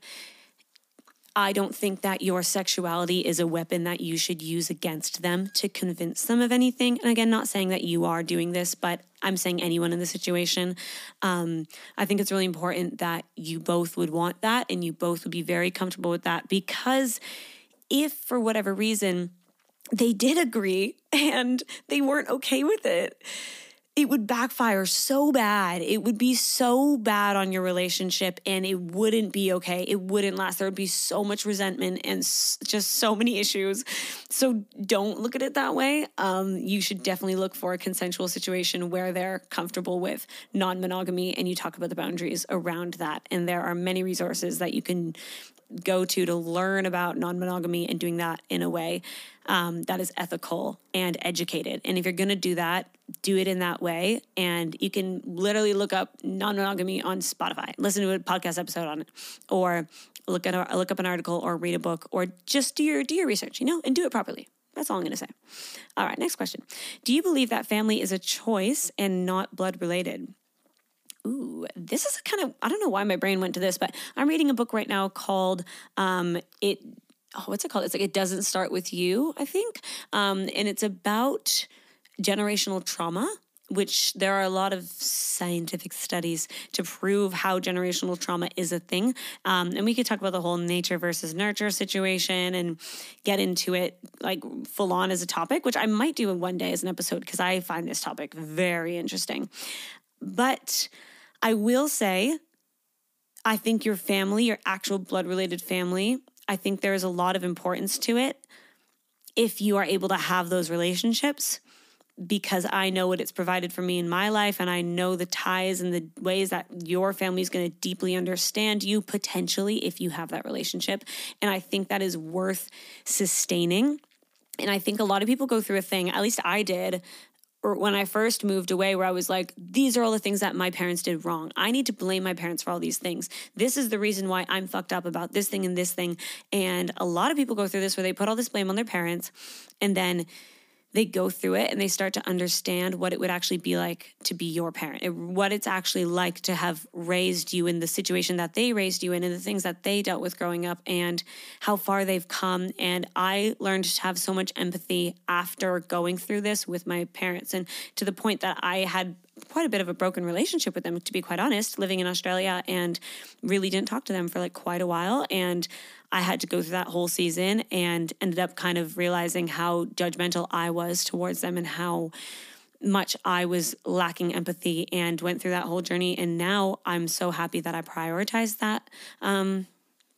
I don't think that your sexuality is a weapon that you should use against them to convince them of anything. And again, not saying that you are doing this, but I'm saying anyone in the situation. Um, I think it's really important that you both would want that and you both would be very comfortable with that because if for whatever reason they did agree and they weren't okay with it, it would backfire so bad. It would be so bad on your relationship and it wouldn't be okay. It wouldn't last. There would be so much resentment and just so many issues. So don't look at it that way. Um, you should definitely look for a consensual situation where they're comfortable with non monogamy and you talk about the boundaries around that. And there are many resources that you can go to to learn about non monogamy and doing that in a way um, that is ethical and educated. And if you're going to do that, do it in that way. And you can literally look up non monogamy on Spotify, listen to a podcast episode on it, or look at a, look up an article or read a book, or just do your do your research, you know, and do it properly. That's all I'm going to say. All right, next question. Do you believe that family is a choice and not blood related? Ooh, this is kind of, I don't know why my brain went to this, but I'm reading a book right now called um, It, oh, what's it called? It's like It Doesn't Start With You, I think. Um, and it's about generational trauma which there are a lot of scientific studies to prove how generational trauma is a thing. Um, and we could talk about the whole nature versus nurture situation and get into it like full on as a topic, which I might do in one day as an episode because I find this topic very interesting. But I will say, I think your family, your actual blood related family, I think there is a lot of importance to it if you are able to have those relationships because I know what it's provided for me in my life and I know the ties and the ways that your family is going to deeply understand you potentially if you have that relationship. And I think that is worth sustaining. And I think a lot of people go through a thing, at least I did, when I first moved away, where I was like, these are all the things that my parents did wrong. I need to blame my parents for all these things. This is the reason why I'm fucked up about this thing and this thing. And a lot of people go through this where they put all this blame on their parents and then they go through it and they start to understand what it would actually be like to be your parent, it, what it's actually like to have raised you in the situation that they raised you in and the things that they dealt with growing up and how far they've come. And I learned to have so much empathy after going through this with my parents and to the point that I had quite a bit of a broken relationship with them, to be quite honest, living in Australia and really didn't talk to them for like quite a while. And I had to go through that whole season and ended up kind of realizing how judgmental I was towards them and how much I was lacking empathy and went through that whole journey. And now I'm so happy that I prioritized that. Um,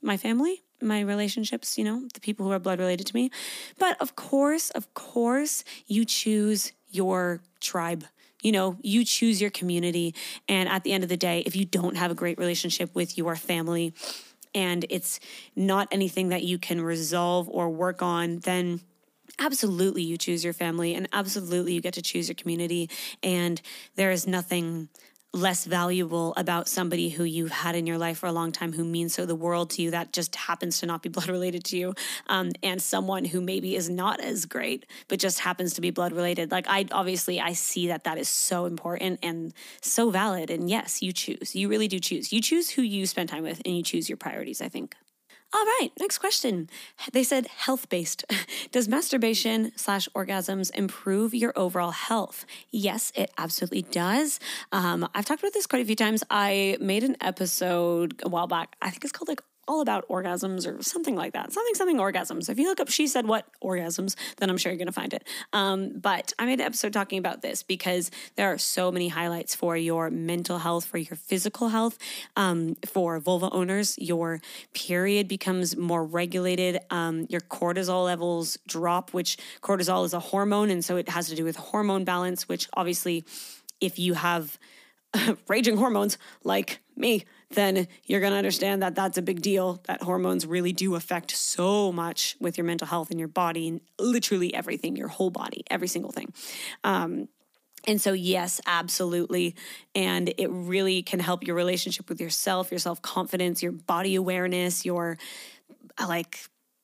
my family, my relationships, you know, the people who are blood related to me. But of course, of course, you choose your tribe. You know, you choose your community. And at the end of the day, if you don't have a great relationship with your family, and it's not anything that you can resolve or work on, then absolutely you choose your family and absolutely you get to choose your community. And there is nothing less valuable about somebody who you've had in your life for a long time who means so the world to you that just happens to not be blood related to you um, and someone who maybe is not as great but just happens to be blood related. Like i obviously i see that that is so important and so valid. And yes you choose. You really do choose. You choose who you spend time with and you choose your priorities i think all right, next question. They said health based. Does masturbation slash orgasms improve your overall health? Yes, it absolutely does. Um, I've talked about this quite a few times. I made an episode a while back. I think it's called like all about orgasms or something like that. Something, something orgasms. If you look up She Said What orgasms, then I'm sure you're going to find it. Um, but I made an episode talking about this because there are so many highlights for your mental health, for your physical health. Um, for vulva owners, your period becomes more regulated. Um, your cortisol levels drop, which cortisol is a hormone. And so it has to do with hormone balance, which obviously if you have raging hormones like me, then you're going to understand that that's a big deal. That hormones really do affect so much with your mental health and your body and literally everything, your whole body, every single thing. Um, and so, yes, absolutely. And it really can help your relationship with yourself, your self confidence, your body awareness, your like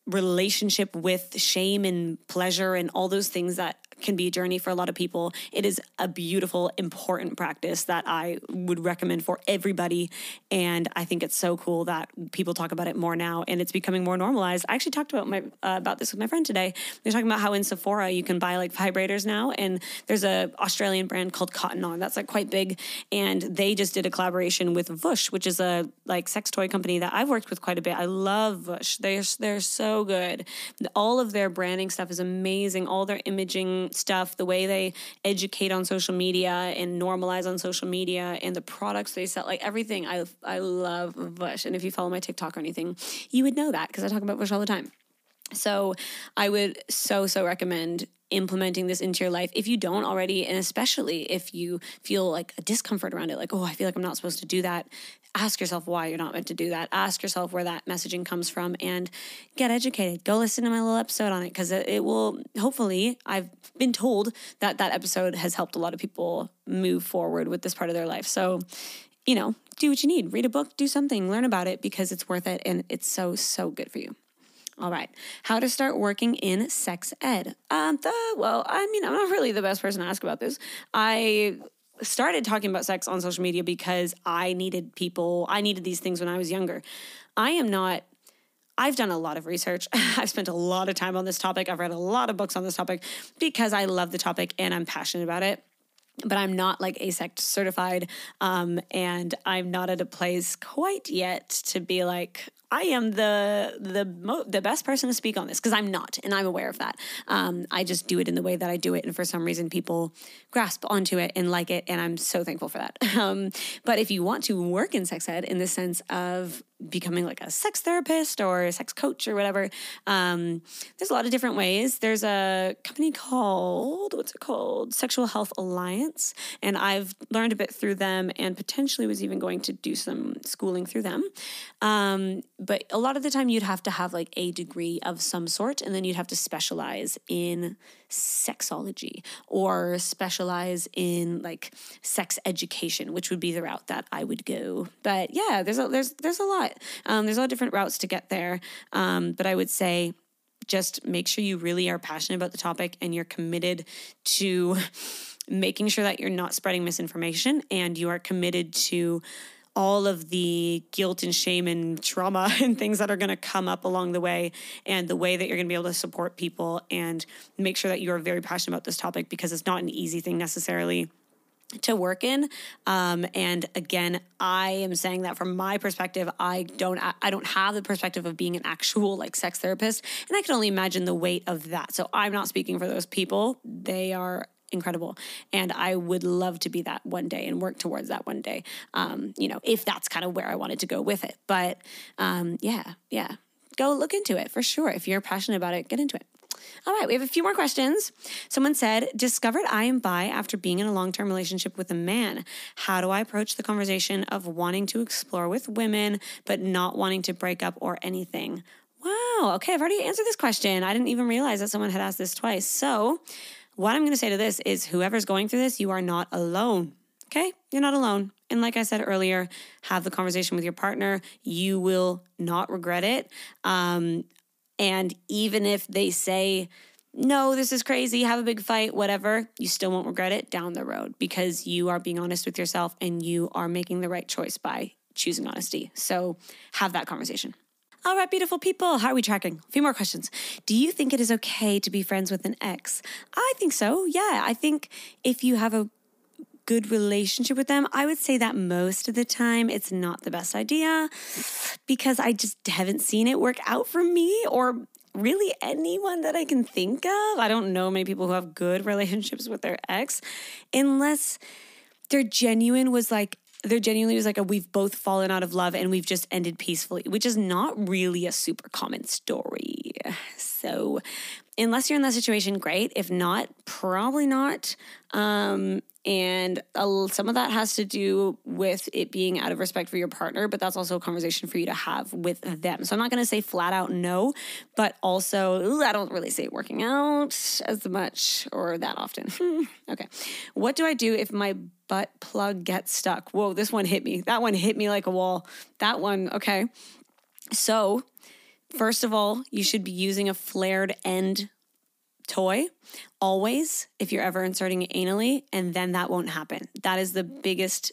relationship with shame and pleasure and all those things that can be a journey for a lot of people. It is a beautiful, important practice that I would recommend for everybody. And I think it's so cool that people talk about it more now and it's becoming more normalized. I actually talked about my uh, about this with my friend today. They're talking about how in Sephora you can buy like vibrators now, and there's a Australian brand called Cotton On that's like quite big, and they just did a collaboration with Vush, which is a like sex toy company that I've worked with quite a bit. I love Vush. They're they're so good. All of their branding stuff is amazing. All their imaging stuff, the way they educate on social media and normalize on social media and the products they sell, like everything. I I love Vush. And if you follow my TikTok or anything, you would know that because I talk about Vush all the time. So I would so, so recommend implementing this into your life if you don't already, and especially if you feel like a discomfort around it, like, oh, I feel like I'm not supposed to do that. Ask yourself why you're not meant to do that. Ask yourself where that messaging comes from and get educated. Go listen to my little episode on it because it, it will hopefully, I've been told that that episode has helped a lot of people move forward with this part of their life. So, you know, do what you need. Read a book, do something, learn about it because it's worth it and it's so, so good for you. All right. How to start working in sex ed. Um, the, well, I mean, I'm not really the best person to ask about this. I started talking about sex on social media because I needed people, I needed these things when I was younger. I am not I've done a lot of research. I've spent a lot of time on this topic. I've read a lot of books on this topic because I love the topic and I'm passionate about it. But I'm not like AASECT certified. Um, and I'm not at a place quite yet to be like, I am the the mo- the best person to speak on this because I'm not, and I'm aware of that. Um, I just do it in the way that I do it, and for some reason, people grasp onto it and like it, and I'm so thankful for that. Um, but if you want to work in sex ed in the sense of becoming like a sex therapist or a sex coach or whatever. Um, there's a lot of different ways. There's a company called, what's it called? Sexual Health Alliance. And I've learned a bit through them and potentially was even going to do some schooling through them. Um, but a lot of the time you'd have to have like a degree of some sort and then you'd have to specialize in sexology or specialize in like sex education, which would be the route that I would go. But yeah, there's a there's there's a lot. Um, there's a lot of different routes to get there. Um, but I would say just make sure you really are passionate about the topic and you're committed to making sure that you're not spreading misinformation and you are committed to all of the guilt and shame and trauma and things that are going to come up along the way and the way that you're going to be able to support people and make sure that you are very passionate about this topic because it's not an easy thing necessarily to work in. Um, and again i am saying that from my perspective i don't i don't have the perspective of being an actual like sex therapist and i can only imagine the weight of that. So i'm not speaking for those people. They are incredible. And I would love to be that one day and work towards that one day. Um, you know, if that's kind of where I wanted to go with it. But um, yeah, yeah. Go look into it for sure. If you're passionate about it, get into it. All right, we have a few more questions. Someone said, discovered I am bi after being in a long term relationship with a man. How do I approach the conversation of wanting to explore with women, but not wanting to break up or anything? Wow. Okay, I've already answered this question. I didn't even realize that someone had asked this twice. So what I'm going to say to this is whoever's going through this, you are not alone. Okay? You're not alone. And like I said earlier, have the conversation with your partner. You will not regret it. Um, and even if they say, no, this is crazy, have a big fight, whatever, you still won't regret it down the road because you are being honest with yourself and you are making the right choice by choosing honesty. So have that conversation. All right, beautiful people, how are we tracking? A few more questions. Do you think it is okay to be friends with an ex? I think so. Yeah, I think if you have a good relationship with them, I would say that most of the time it's not the best idea because I just haven't seen it work out for me or really anyone that I can think of. I don't know many people who have good relationships with their ex unless their genuine was like there genuinely was like a we've both fallen out of love and we've just ended peacefully, which is not really a super common story. So unless you're in that situation, great. If not, probably not. Um, and uh, some of that has to do with it being out of respect for your partner, but that's also a conversation for you to have with them. So I'm not going to say flat out no, but also ooh, I don't really say working out as much or that often. okay. What do I do if my butt plug gets stuck? Whoa, this one hit me. That one hit me like a wall. That one, okay. So, first of all, you should be using a flared end toy always if you're ever inserting it anally, and then that won't happen. That is the biggest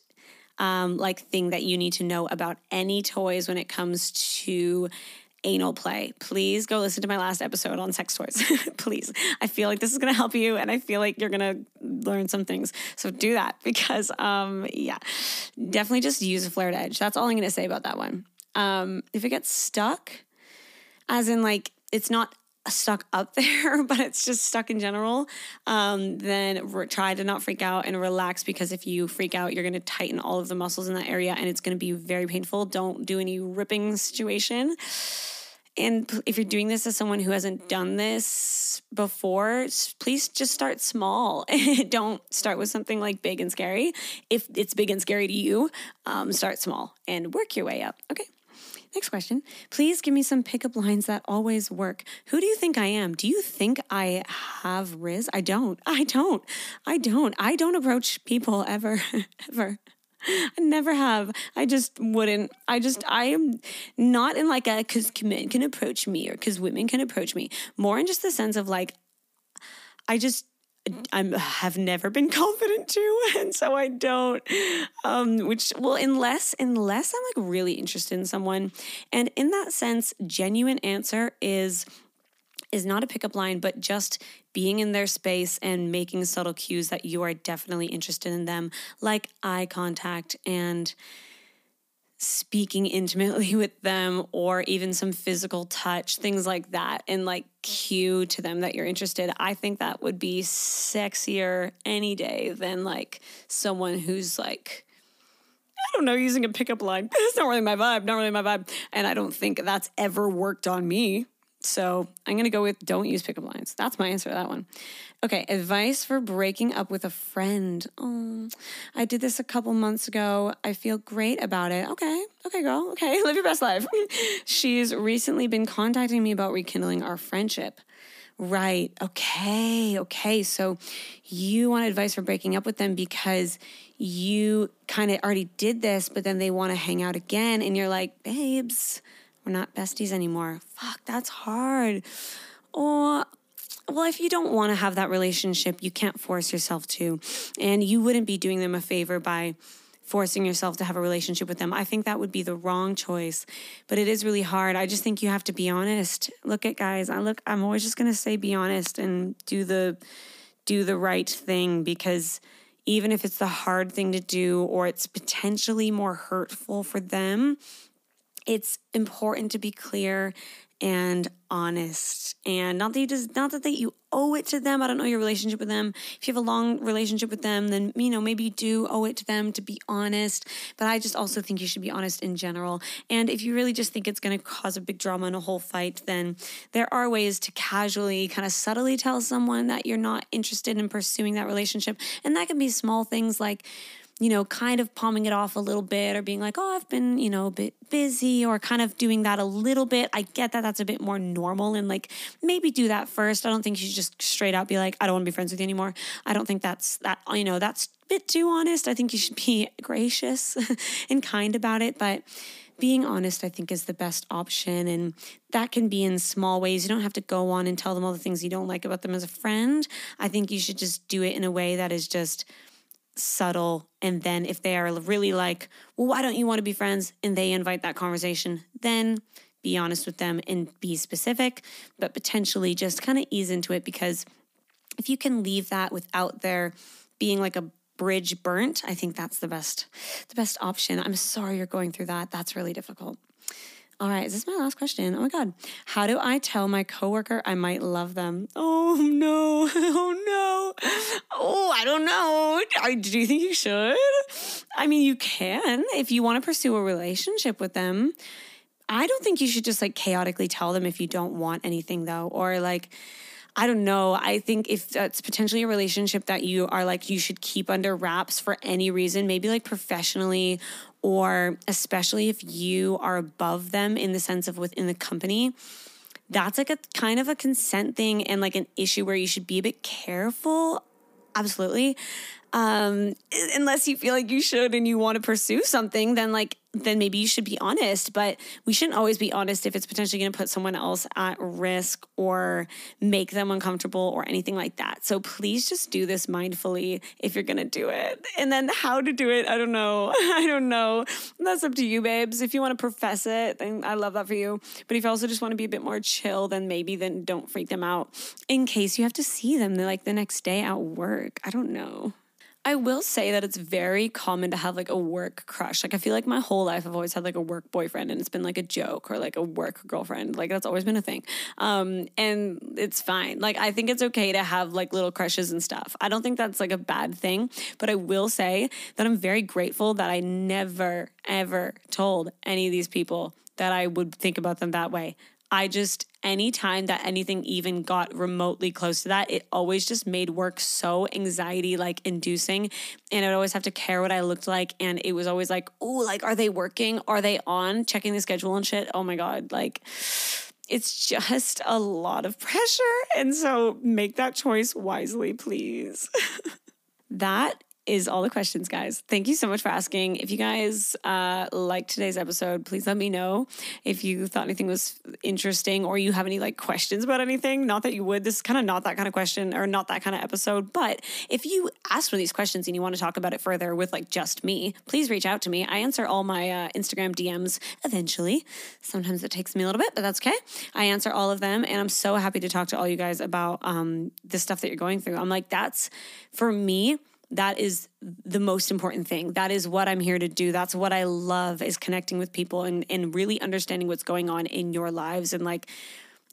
um, like thing that you need to know about any toys when it comes to anal play. Please go listen to my last episode on sex toys. Please. I feel like this is going to help you and I feel like you're going to learn some things. So do that because um yeah. Definitely just use a flared edge. That's all I'm going to say about that one. Um if it gets stuck as in like it's not stuck up there, but it's just stuck in general, um, then re- try to not freak out and relax because if you freak out, you're going to tighten all of the muscles in that area and it's going to be very painful. Don't do any ripping situation. And if you're doing this as someone who hasn't done this before, please just start small. Don't start with something like big and scary. If it's big and scary to you, um, start small and work your way up. Okay. Next question. Please give me some pickup lines that always work. Who do you think I am? Do you think I have Riz? I don't. I don't. I don't. I don't approach people ever, ever. I never have. I just wouldn't. I just, I am not in like a because men can approach me or because women can approach me. More in just the sense of like, I just I have never been confident to, and so I don't. Um, which well, unless unless I'm like really interested in someone, and in that sense, genuine answer is is not a pickup line, but just being in their space and making subtle cues that you are definitely interested in them, like eye contact and speaking intimately with them or even some physical touch, things like that, and like cue to them that you're interested. I think that would be sexier any day than like someone who's like, I don't know, using a pickup line. It's not really my vibe, not really my vibe. And I don't think that's ever worked on me. So I'm going to go with don't use pickup lines. That's my answer to that one. Okay, advice for breaking up with a friend. Oh, I did this a couple months ago. I feel great about it. Okay, okay, girl. Okay, live your best life. She's recently been contacting me about rekindling our friendship. Right. Okay. Okay. So you want advice for breaking up with them because you kind of already did this, but then they want to hang out again. And you're like, babes, we're not besties anymore. Fuck, that's hard. Or, well, if you don't want to have that relationship, you can't force yourself to. And you wouldn't be doing them a favor by forcing yourself to have a relationship with them. I think that would be the wrong choice. But it is really hard. I just think you have to be honest. Look at guys. I look I'm always just going to say be honest and do the do the right thing because even if it's the hard thing to do or it's potentially more hurtful for them, it's important to be clear and honest. And not that you just not that, that you owe it to them. I don't know your relationship with them. If you have a long relationship with them then you know maybe you do owe it to them to be honest. But i just also think you should be honest in general. And if you really just think it's going to cause a big drama and a whole fight then there are ways to casually kind of subtly tell someone that you're not interested in pursuing that relationship. And that can be small things like you know, kind of palming it off a little bit or being like, oh, I've been, you know, a bit busy or kind of doing that a little bit. I get that that's a bit more normal and like maybe do that first. I don't think you should just straight out be like, I don't want to be friends with you anymore. I don't think that's that, you know, that's a bit too honest. I think you should be gracious and kind about it. But being honest, I think, is the best option. And that can be in small ways. You don't have to go on and tell them all the things you don't like about them as a friend. I think you should just do it in a way that is just, subtle. And then if they are really like, well, why don't you want to be friends? And they invite that conversation, then be honest with them and be specific, but potentially just kind of ease into it because if you can leave that without there being like a bridge burnt, I think that's the best the best option. I'm sorry you're going through that. That's really difficult. All right, is this my last question? Oh my God. How do I tell my coworker I might love them? Oh no. Oh no. Oh, I don't know. Do you think you should? I mean, you can if you want to pursue a relationship with them. I don't think you should just like chaotically tell them if you don't want anything though, or like, I don't know. I think if that's potentially a relationship that you are like, you should keep under wraps for any reason, maybe like professionally, or especially if you are above them in the sense of within the company, that's like a kind of a consent thing and like an issue where you should be a bit careful. Absolutely. Um, unless you feel like you should and you want to pursue something, then like then maybe you should be honest. But we shouldn't always be honest if it's potentially going to put someone else at risk or make them uncomfortable or anything like that. So please just do this mindfully if you're going to do it. And then how to do it, I don't know. I don't know. That's up to you, babes. If you want to profess it, then I love that for you. But if you also just want to be a bit more chill, then maybe then don't freak them out in case you have to see them like the next day at work. I don't know. I will say that it's very common to have like a work crush. Like I feel like my whole life I've always had like a work boyfriend and it's been like a joke or like a work girlfriend. Like that's always been a thing. Um and it's fine. Like I think it's okay to have like little crushes and stuff. I don't think that's like a bad thing, but I will say that I'm very grateful that I never ever told any of these people that I would think about them that way. I just, anytime that anything even got remotely close to that, it always just made work so anxiety like inducing. And I'd always have to care what I looked like. And it was always like, oh, like, are they working? Are they on? Checking the schedule and shit. Oh my God. Like, it's just a lot of pressure. And so make that choice wisely, please. that is all the questions, guys. Thank you so much for asking. If you guys uh, liked today's episode, please let me know if you thought anything was interesting or you have any like questions about anything. Not that you would. This is kind of not that kind of question or not that kind of episode. But if you ask for these questions and you want to talk about it further with like just me, please reach out to me. I answer all my uh, Instagram DMs eventually. Sometimes it takes me a little bit, but that's okay. I answer all of them, and I'm so happy to talk to all you guys about um, the stuff that you're going through. I'm like, that's for me that is the most important thing. That is what I'm here to do. That's what I love is connecting with people and, and really understanding what's going on in your lives. And like,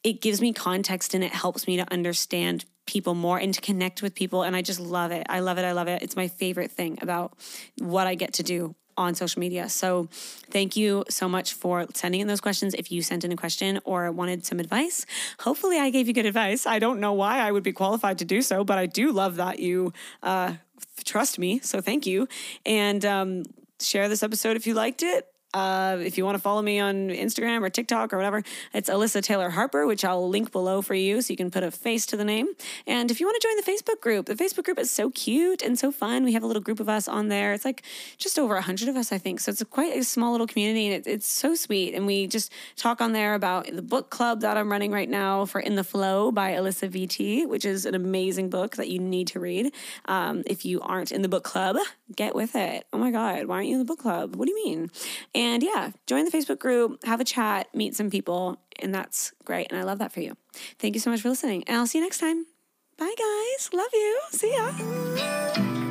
it gives me context and it helps me to understand people more and to connect with people. And I just love it. I love it. I love it. It's my favorite thing about what I get to do on social media. So thank you so much for sending in those questions. If you sent in a question or wanted some advice, hopefully I gave you good advice. I don't know why I would be qualified to do so, but I do love that you uh, trust me. So thank you. And um, share this episode if you liked it. Uh, if you want to follow me on Instagram or TikTok or whatever, it's Alyssa Taylor Harper, which I'll link below for you so you can put a face to the name. And if you want to join the Facebook group, the Facebook group is so cute and so fun. We have a little group of us on there. It's like just over a hundred of us, I think. So it's a quite a small little community and it, it's so sweet. And we just talk on there about the book club that I'm running right now for In the FLO by Alisa Vitti, which is an amazing book that you need to read. Um, if you aren't in the book club, get with it. Oh my God, why aren't you in the book club? What do you mean? And yeah, join the Facebook group, have a chat, meet some people, and that's great. And I love that for you. Thank you so much for listening. And I'll see you next time. Bye, guys. Love you. See ya.